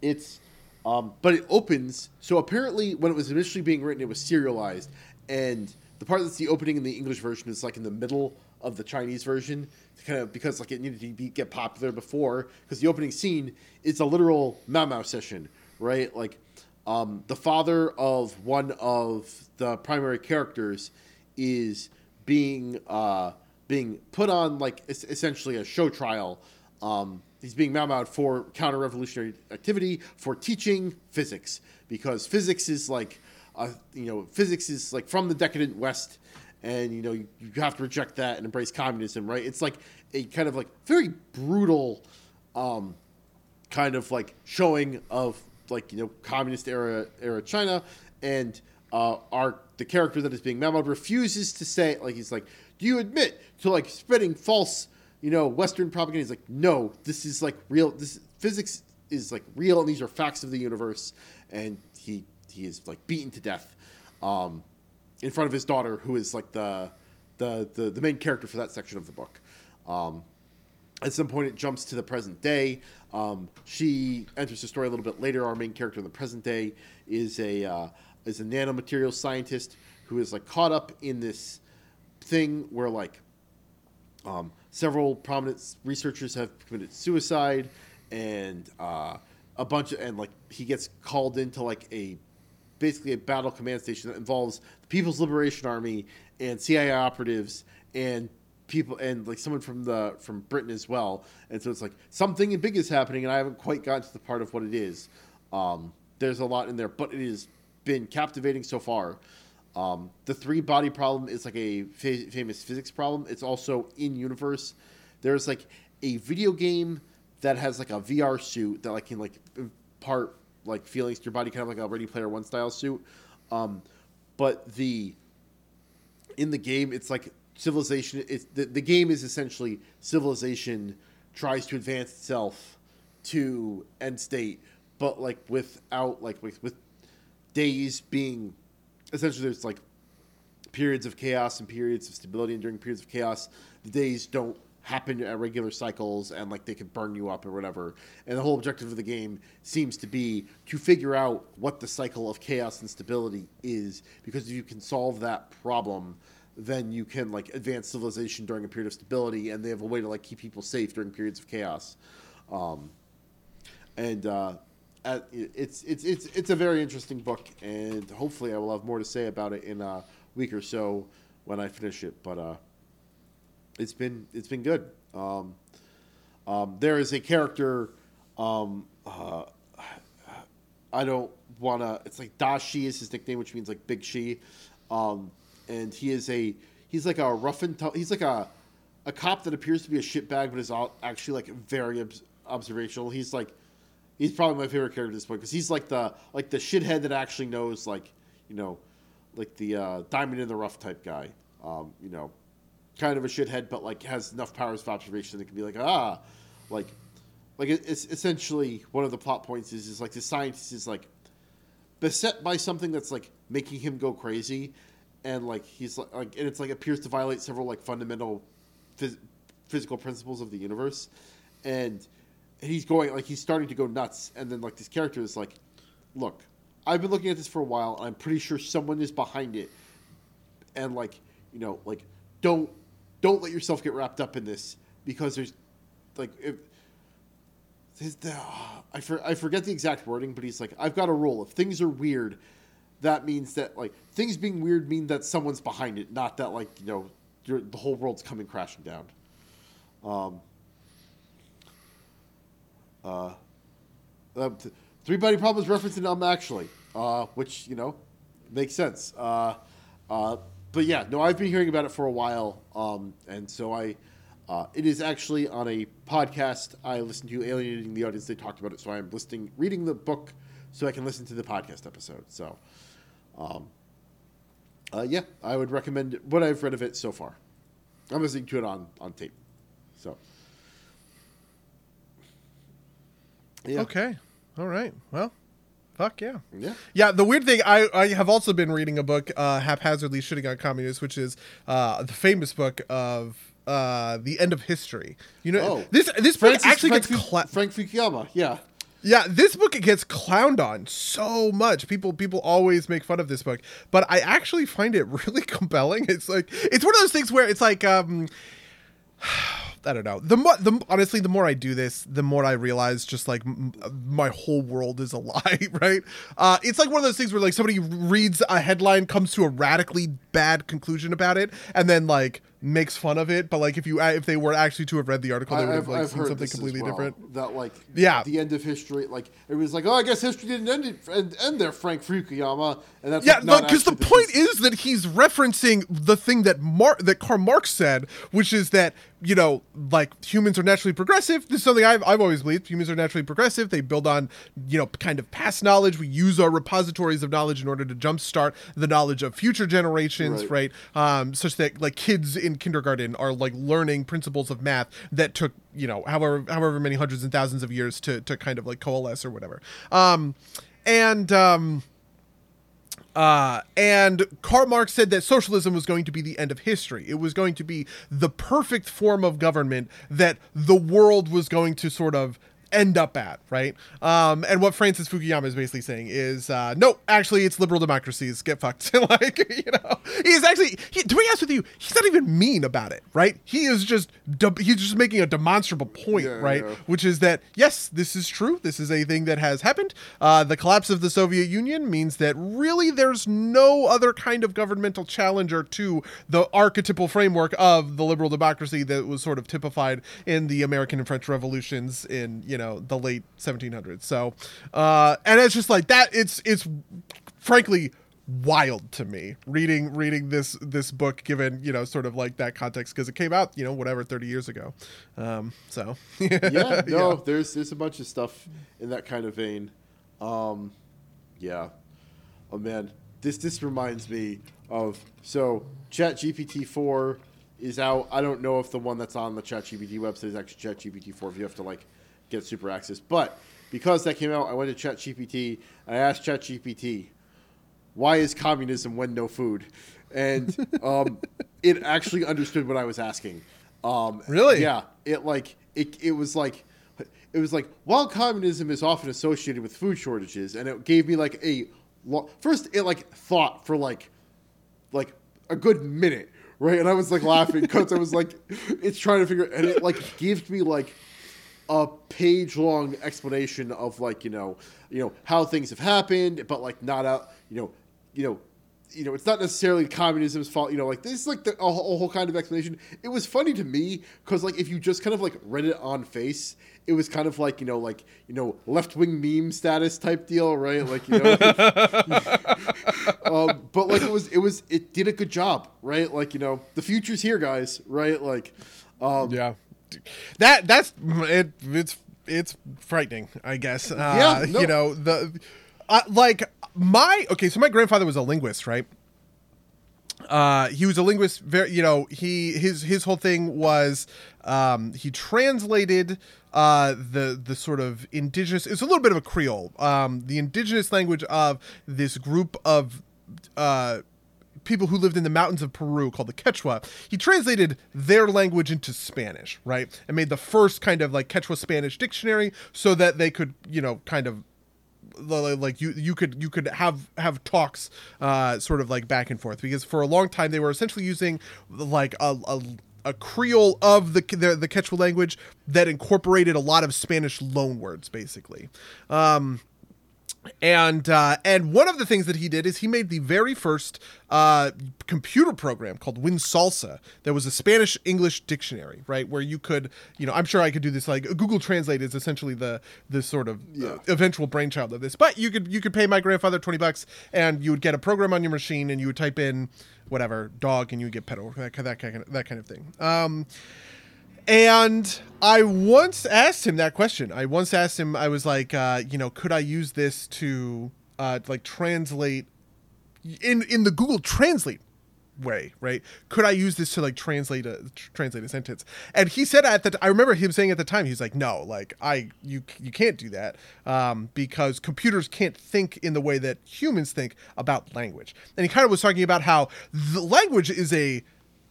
it's um, but it opens so apparently when it was initially being written it was serialized and the part that's the opening in the english version is like in the middle of the chinese version kind of because like it needed to be, get popular before because the opening scene is a literal Mao Mao session right? Like um, the father of one of the primary characters is being uh, being put on like es- essentially a show trial. Um, he's being Mao for counter revolutionary activity for teaching physics because physics is like uh, you know physics is like from the decadent West, and you know you, you have to reject that and embrace communism, right? It's like a kind of like very brutal, um, kind of like showing of like you know communist era era China, and uh, our the character that is being memoed refuses to say like he's like, do you admit to like spreading false you know Western propaganda? He's like, no, this is like real. This physics is like real, and these are facts of the universe, and he is like beaten to death, um, in front of his daughter, who is like the the the, the main character for that section of the book. Um, at some point, it jumps to the present day. Um, she enters the story a little bit later. Our main character in the present day is a uh, is a nanomaterial scientist who is like caught up in this thing where like um, several prominent researchers have committed suicide, and uh, a bunch of and like he gets called into like a basically a battle command station that involves the People's Liberation Army and CIA operatives and people and like someone from the from Britain as well. And so it's like something big is happening, and I haven't quite gotten to the part of what it is. Um, there's a lot in there, but it has been captivating so far. Um, the three body problem is like a fa- famous physics problem. It's also in universe. There's like a video game that has like a VR suit that like can like impart like feelings to your body, kind of like a Ready Player One style suit. Um, but the in the game, it's like civilization. It's the, the game is essentially civilization tries to advance itself to end state, but like without like with, with days being essentially there's like periods of chaos and periods of stability, and during periods of chaos, the days don't happen at regular cycles and like they could burn you up or whatever. And the whole objective of the game seems to be to figure out what the cycle of chaos and stability is because if you can solve that problem, then you can like advance civilization during a period of stability and they have a way to like keep people safe during periods of chaos. Um, and uh, at, it's it's it's it's a very interesting book, and hopefully I will have more to say about it in a week or so when I finish it. But uh, it's been it's been good. Um, um, there is a character. Um, uh, I don't wanna. It's like Dashi is his nickname, which means like Big Shi, um, and he is a he's like a rough and tough. He's like a a cop that appears to be a shitbag, but is all, actually like very obs- observational. He's like he's probably my favorite character at this point because he's like the like the shithead that actually knows like you know like the uh, diamond in the rough type guy. Um, you know, kind of a shithead, but like has enough powers of observation that can be like ah, like like it's essentially one of the plot points is is like the scientist is like beset by something that's like making him go crazy, and like he's like, like and it's like appears to violate several like fundamental phys- physical principles of the universe, and he's going like he's starting to go nuts, and then like this character is like, look, I've been looking at this for a while, and I'm pretty sure someone is behind it, and like you know like don't don't let yourself get wrapped up in this because there's like if the, I, for, I forget the exact wording, but he's like, I've got a rule. If things are weird, that means that like things being weird mean that someone's behind it, not that like you know the whole world's coming crashing down. Um, uh, uh, three body problems referencing um actually, uh, which you know makes sense. Uh, uh, but yeah, no, I've been hearing about it for a while, um, and so I. Uh, it is actually on a podcast I listened to, Alienating the Audience. They talked about it, so I'm listening, reading the book, so I can listen to the podcast episode. So, um, uh, yeah, I would recommend what I've read of it so far. I'm listening to it on on tape. So, yeah, Okay. All right. Well, fuck yeah. yeah, Yeah, the weird thing, I, I have also been reading a book, uh, haphazardly shitting on communists, which is uh, the famous book of uh, the end of history. You know, Oh. this this book actually Frank, gets Fu- cla- Frank Fukuyama. Yeah, yeah, this book it gets clowned on so much. People people always make fun of this book, but I actually find it *laughs* really compelling. It's like it's one of those things where it's like um I don't know. The more, the honestly, the more I do this, the more I realize just like m- my whole world is a *laughs* lie, right? Uh, it's like one of those things where like somebody reads a headline, comes to a radically bad conclusion about it, and then like makes fun of it, but like if you if they were actually to have read the article, they would have like I've seen something completely well, different. That like Yeah. the end of history, like it was like, oh, I guess history didn't end it, end, end there, Frank Fukuyama, and that's Yeah, like, because the point is that he's referencing the thing that Mar- that Karl Marx said, which is that you know, like humans are naturally progressive. This is something I've, I've always believed. Humans are naturally progressive. They build on, you know, kind of past knowledge. We use our repositories of knowledge in order to jumpstart the knowledge of future generations, right? Right. Um, such that like kids in kindergarten are like learning principles of math that took you know however however many hundreds and thousands of years to to kind of like coalesce or whatever. Um, and um, uh, and Karl Marx said that socialism was going to be the end of history. It was going to be the perfect form of government that the world was going to sort of end up at, right? Um, and what Francis Fukuyama is basically saying is, uh, no, actually, it's liberal democracies. Get fucked. *laughs* like, you know, he's actually, he, to be honest with you, he's not even mean about it, right? He is just, he's just making a demonstrable point, Yeah, right? yeah. Which is that, yes, this is true. This is a thing that has happened. Uh, the collapse of the Soviet Union means that really there's no other kind of governmental challenger to the archetypal framework of the liberal democracy that was sort of typified in the American and French revolutions in, you know, the late 1700s. So, uh, and it's just like that. It's, it's frankly wild to me reading reading this this book given you know sort of like that context because it came out you know whatever 30 years ago um so *laughs* yeah, no, there's there's a bunch of stuff in that kind of vein. Um, yeah. Oh man, this this reminds me of so Chat GPT four is out. I don't know if the one that's on the Chat GPT website is actually Chat GPT four. If you have to like get super access, but because that came out, I went to Chat GPT. I asked Chat GPT, why is communism when no food? And *laughs* um, it actually understood what I was asking. Um, Really? Yeah. It like it. It was like it was like while communism is often associated with food shortages, and it gave me like a lo- first it like thought for like like a good minute, right? And I was like laughing because I was like, it's trying to figure, and it like gives me like a page long explanation of like you know you know how things have happened, but like not out you know you know. You know, it's not necessarily communism's fault. You know, like this is like the, a, whole, a whole kind of explanation. It was funny to me because, like, if you just kind of like read it on face, it was kind of like you know, like you know, left wing meme status type deal, right? Like you know, um, but like it was, it was, it did a good job, right? Like you know, the future's here, guys, right? Like, um, yeah that that's it it's it's frightening i guess uh Yeah, no. you know the uh, like my okay so my grandfather was a linguist right uh he was a linguist very you know he his his whole thing was um he translated uh the the sort of indigenous it's a little bit of a creole um the indigenous language of this group of uh people who lived in the mountains of Peru called the Quechua. He translated their language into Spanish, right? And made the first kind of like Quechua Spanish dictionary so that they could, you know, kind of like you you could you could have have talks uh sort of like back and forth because for a long time they were essentially using like a, a a Creole of the, the the Quechua language that incorporated a lot of Spanish loan words, basically. Um, and uh, and one of the things that he did is he made the very first uh, computer program called WinSalsa. That was a Spanish English dictionary, right? Where you could, you know, I'm sure I could do this. Like Google Translate is essentially the the sort of uh, eventual brainchild of this. But you could you could pay my grandfather twenty bucks, and you would get a program on your machine, and you would type in whatever dog, and you would get pet that, that kind of that kind of thing. Um, and I once asked him that question. I once asked him, I was like, uh, you know, could I use this to uh, like translate in in the Google Translate way, right? Could I use this to like translate a tr- translate a sentence? And he said at that I remember him saying at the time, he's like, no, like I you you can't do that um, because computers can't think in the way that humans think about language. And he kind of was talking about how the language is a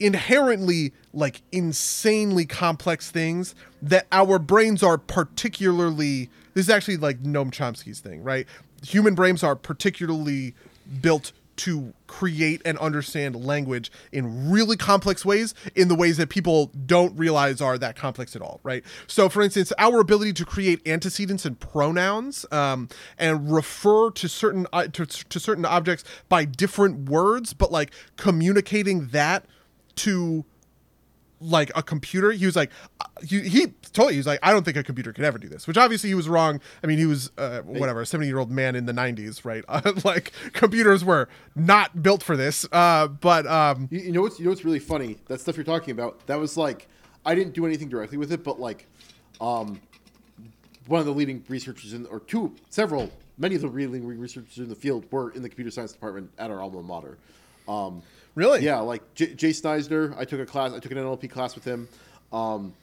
inherently like insanely complex things that our brains are particularly this is actually like Noam Chomsky's thing, right? Human brains are particularly built to create and understand language in really complex ways in the ways that people don't realize are that complex at all right so for instance our ability to create antecedents and pronouns um, and refer to certain uh, to, to certain objects by different words but like communicating that to like a computer he was like uh, he, he you he was like i don't think a computer could ever do this which obviously he was wrong i mean he was uh, whatever a 70 year old man in the 90s right *laughs* uh, like computers were not built for this uh, but um, You, you know what's you know what's really funny? That stuff you're talking about. That was like I didn't do anything directly with it, but like, um, one of the leading researchers in or two, several, many of the leading researchers in the field were in the computer science department at our alma mater. Um, really yeah, like J- Jason Eisner. I took a class. I took an NLP class with him. Um,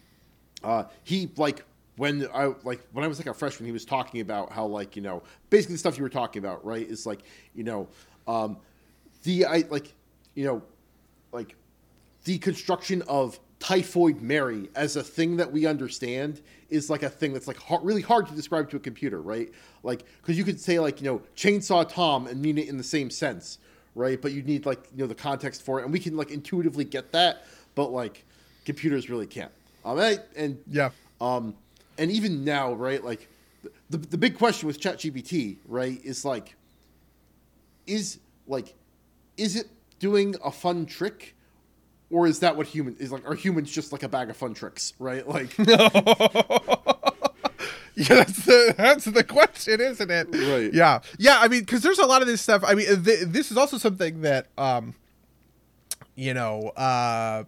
uh, he like when I like when I was like a freshman, he was talking about how like you know basically the stuff you were talking about, right? Is like you know um, the I like you know like the construction of typhoid Mary as a thing that we understand is like a thing that's like really hard to describe to a computer, right? Like because you could say like you know chainsaw Tom and mean it in the same sense, right? But you need like you know the context for it, and we can like intuitively get that, but like computers really can't. Um, and, and yeah um, and even now, right? Like the, the big question with ChatGPT, right, is like, is like, is it doing a fun trick, or is that what human is like? Are humans just like a bag of fun tricks, right? Like, *laughs* *laughs* *laughs* yeah, that's the that's the question, isn't it? Right. Yeah, yeah. I mean, because there's a lot of this stuff. I mean, th- this is also something that, um, you know, uh,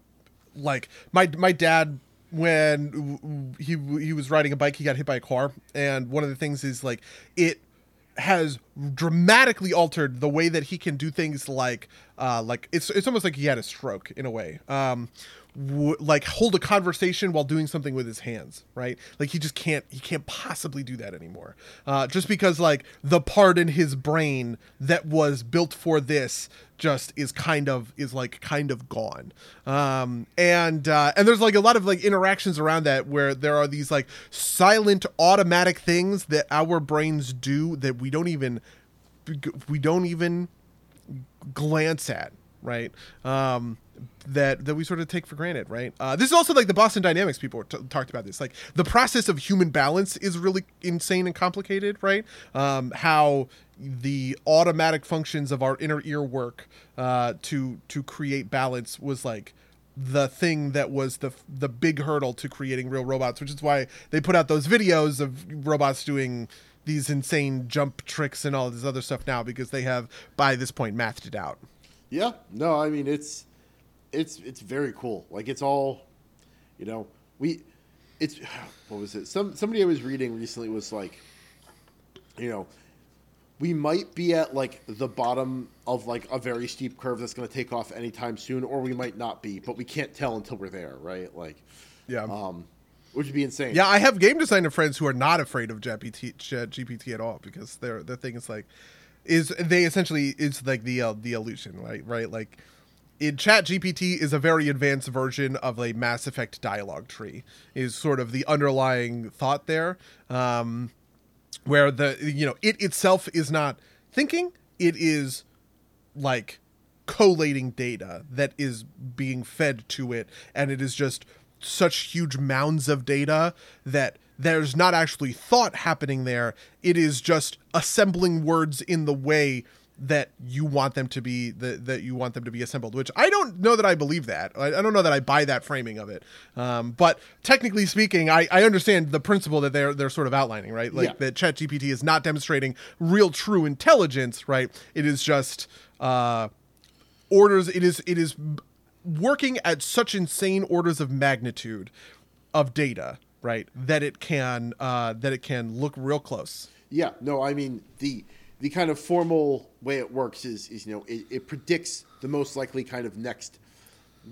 like my my dad when he he was riding a bike, he got hit by a car, and one of the things is like it has dramatically altered the way that he can do things like uh like it's it's almost like he had a stroke in a way um w- like hold a conversation while doing something with his hands right? Like he just can't he can't possibly do that anymore. Uh just because like the part in his brain that was built for this just is kind of is like kind of gone. Um and uh and there's like a lot of like interactions around that where there are these like silent automatic things that our brains do that we don't even we don't even glance at right? Um that that we sort of take for granted right? Uh this is also like the boston dynamics people t- talked about this. Like the process of human balance is really insane and complicated right? Um how the automatic functions of our inner ear work uh to to create balance was like the thing that was the the big hurdle to creating real robots which is why they put out those videos of robots doing these insane jump tricks and all this other stuff now because they have by this point mathed it out. Yeah, no, I mean it's it's it's very cool. Like it's all, you know, we it's *sighs* what was it? Some somebody I was reading recently was like, you know, we might be at like the bottom of like a very steep curve that's going to take off anytime soon, or we might not be, but we can't tell until we're there, right? Like, yeah, um, which would be insane. Yeah, I have game designer friends who are not afraid of GPT, GPT at all because their their thing is like is they essentially it's like the uh, the illusion, right? Right, like in chat gpt is a very advanced version of a mass effect dialogue tree is sort of the underlying thought there. Um, where the you know it itself is not thinking it is like collating data that is being fed to it and it is just such huge mounds of data that there's not actually thought happening there. It is just assembling words in the way that you want them to be that that you want them to be assembled which i don't know that i believe that. I, I don't know that i buy that framing of it. Um, but technically speaking I, I understand the principle that they're they're sort of outlining right? Like Yeah. that chat gpt is not demonstrating real true intelligence right? It is just uh orders it is it is working at such insane orders of magnitude of data right? That it can uh that it can look real close. Yeah, no, I mean the the kind of formal way it works is is you know it, it predicts the most likely kind of next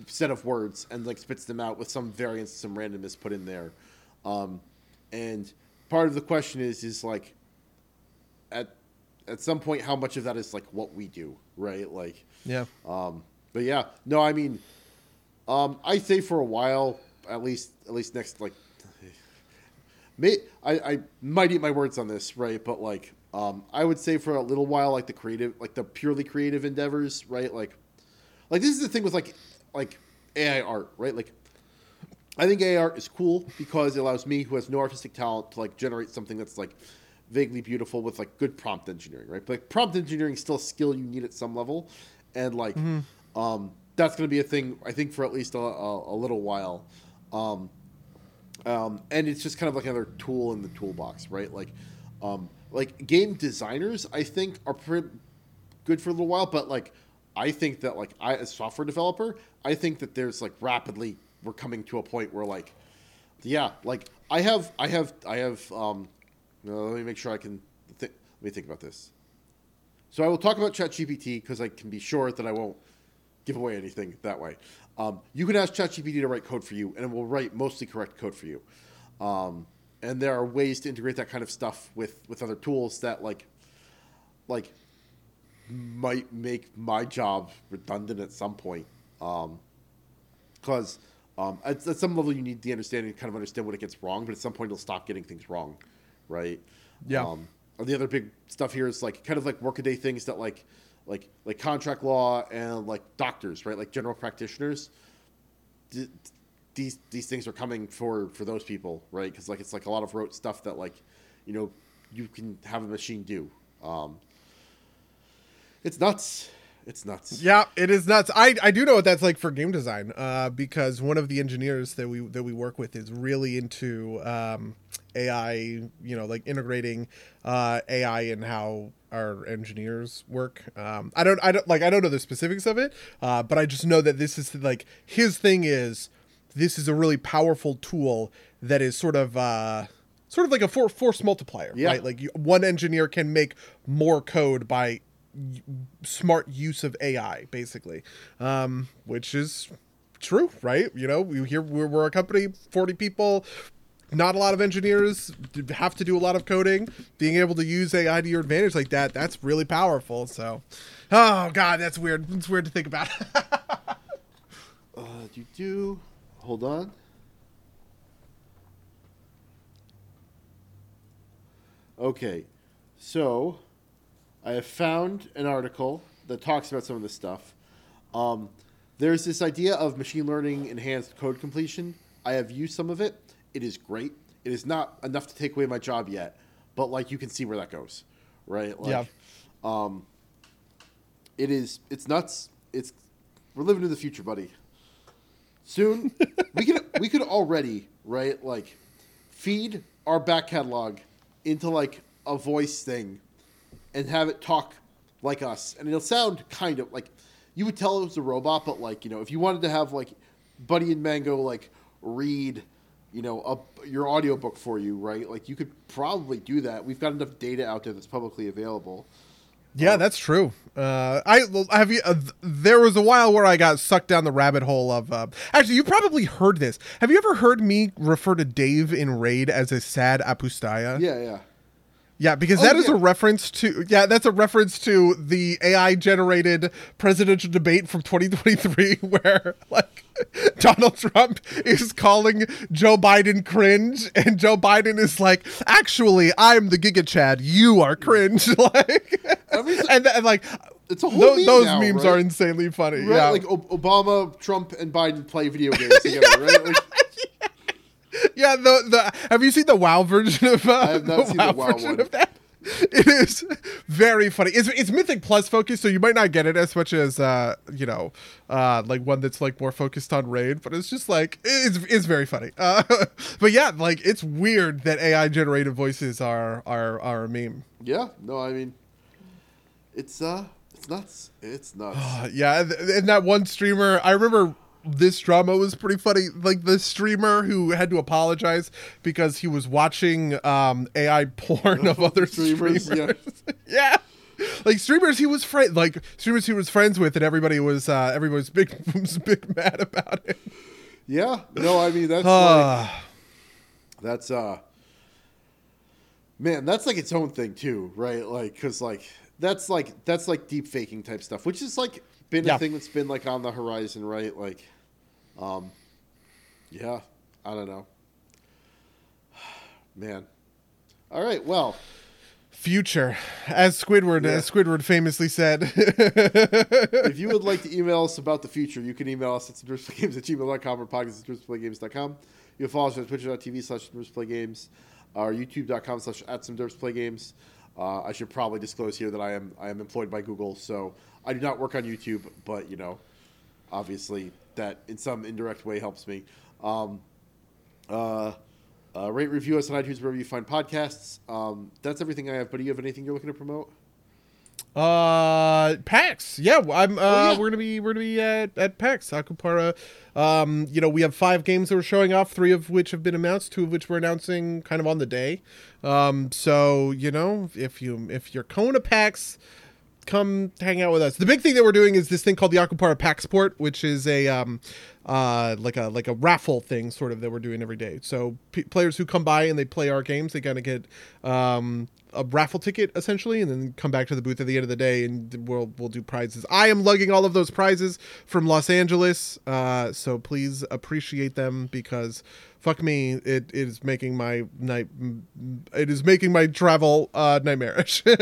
set of words and like spits them out with some variance, some randomness put in there, um, and part of the question is is like at at some point how much of that is like what we do, right? Like, yeah um, but yeah, no, I mean, um, I say for a while, at least at least next like may I, I might eat my words on this, right? But like, um, I would say for a little while, like the creative, like the purely creative endeavors, right? Like, like this is the thing with like, like AI art, right? Like, I think AI art is cool because it allows me, who has no artistic talent, to like generate something that's like vaguely beautiful with like good prompt engineering, right? But like, prompt engineering is still a skill you need at some level, and like, um, that's going to be a thing I think for at least a, a, a little while. Um, um, and it's just kind of like another tool in the toolbox, right? Like, um, like game designers, I think are pretty good for a little while, but like, I think that like I as software developer, I think that there's like rapidly we're coming to a point where like, yeah, like I have, I have, I have. Um, let me make sure I can. Th- let me think about this. So I will talk about ChatGPT because I can be sure that I won't give away anything that way. Um, you can ask ChatGPT to write code for you, and it will write mostly correct code for you. Um, and there are ways to integrate that kind of stuff with with other tools that like like might make my job redundant at some point. Because um, at, at some level, you need the understanding to kind of understand what it gets wrong, but at some point, it'll stop getting things wrong, right? Yeah. Um, and the other big stuff here is like kind of like workaday things that like like like contract law and like doctors, right? Like general practitioners. These these things are coming for for those people, right? Because like it's like a lot of rote stuff that like you know you can have a machine do. Um, it's nuts. It's nuts. Yeah, it is nuts. I, I do know what that's like for game design, uh, because one of the engineers that we that we work with is really into um, AI. You know, like integrating uh, AI and how our engineers work. Um, I don't I don't like I don't know the specifics of it, uh, but I just know that this is like his thing is this is a really powerful tool that is sort of. Uh, Sort of like a for, force multiplier, Yeah. right? Like you, one engineer can make more code by smart use of AI, basically, um, which is true, right? You know, we here we're, we're a company, forty people. Not a lot of engineers have to do a lot of coding. Being able to use AI to your advantage like that, that's really powerful. So, oh god, that's weird. It's weird to think about. *laughs* Uh, do do. Hold on. Okay, so I have found an article that talks about some of this stuff. Um, there's this idea of machine learning enhanced code completion. I have used some of it. It is great. It is not enough to take away my job yet, but like you can see where that goes, right? Like, Yeah. Um, it is. It's nuts. It's we're living in the future, buddy. Soon. We could we could already right like feed our back catalog into like a voice thing and have it talk like us. And it'll sound kind of like you would tell it was a robot but like you know if you wanted to have like buddy and mango like read you know a, your audiobook for you right like you could probably do that. We've got enough data out there that's publicly available Yeah, that's true. Uh, I have you. Uh, there was a while where I got sucked down the rabbit hole of. Uh, actually, you probably heard this. Have you ever heard me refer to Dave in Raid as a sad apustaya? yeah yeah Yeah, because Oh, that is yeah. a reference to yeah, that's a reference to the AI generated presidential debate from 2023 *laughs* where like *laughs* Donald Trump is calling Joe Biden cringe and Joe Biden is like, "Actually, I'm the Giga Chad. You are cringe." *laughs* like and, and like it's a whole meme those now, memes right? are insanely funny. right Yeah. like o- obama trump and biden play video games together right like, Yeah, *laughs* the the have you seen the WoW version of uh, have not seen the WoW version one. of that? It is very funny. It's it's Mythic Plus focused, so you might not get it as much as uh you know uh like one that's like more focused on raid, but it's just like it's it's very funny. Uh, *laughs* but yeah, like it's weird that AI generated voices are are are a meme. yeah no i mean it's uh it's nuts it's nuts *sighs* yeah, and that one streamer, I remember this drama was pretty funny. Like the streamer who had to apologize because he was watching um, AI porn of other Streamers, *laughs* streamers. yeah. *laughs* Yeah. Like streamers he was friend like streamers he was friends with and everybody was uh everybody was big *laughs* was big mad about it. yeah no i mean that's *sighs* like, Ah. that's uh man that's like its own thing too right like because like that's like that's like deep faking type stuff which is like been Yeah. a thing that's been like on the horizon right like um yeah i don't know *sighs* man all right well Future. As Squidward Yeah. as Squidward famously said. if you would like to email us about the future, you can email us at games at gmail.com or podcast at derpsplaygames.com. You can follow us on twitch.tv slash derpsplaygames or youtube.com slash at some derpsplaygames. Uh, I should probably disclose here that I am I am employed by Google, so I do not work on YouTube, but you know, obviously that in some indirect way helps me. Um, uh, uh, rate review us on iTunes wherever you find podcasts. Um, that's everything I have. But do you have anything you're looking to promote? Uh, PAX. Yeah, I'm. Uh, Oh, yeah. we're gonna be we're gonna be at at PAX Akupara. Um, you know, we have five games that we're showing off, three of which have been announced, two of which we're announcing kind of on the day. Um, so you know, if you if you're going to PAX, come hang out with us. The big thing that we're doing is this thing called the Akupara Paxport, which is a um, uh, like a like a raffle thing, sort of that we're doing every day. So p- players who come by and they play our games, they kind of get um, a raffle ticket essentially, and then come back to the booth at the end of the day, and we'll we'll do prizes. I am lugging all of those prizes from Los Angeles, uh, so please appreciate them because fuck me, it, it is making my night, it is making my travel uh, nightmarish. *laughs*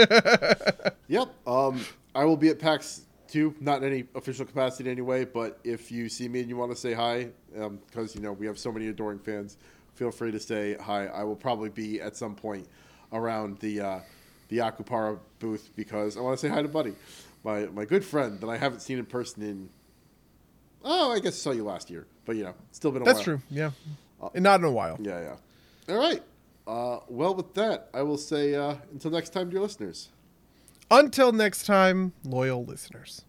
Yep. Um, I will be at PAX too, not in any official capacity anyway. But if you see me and you want to say hi, because you know we have so many adoring fans, feel free to say hi. I will probably be at some point around the uh, the Akupara booth because I want to say hi to Buddy, my my good friend that I haven't seen in person in. Oh, I guess I saw you last year, but you know, still been a while. That's while. true. Yeah, and not in a while. Yeah, yeah. All right. Uh, well, with that, I will say uh, until next time, dear listeners. Until next time, loyal listeners.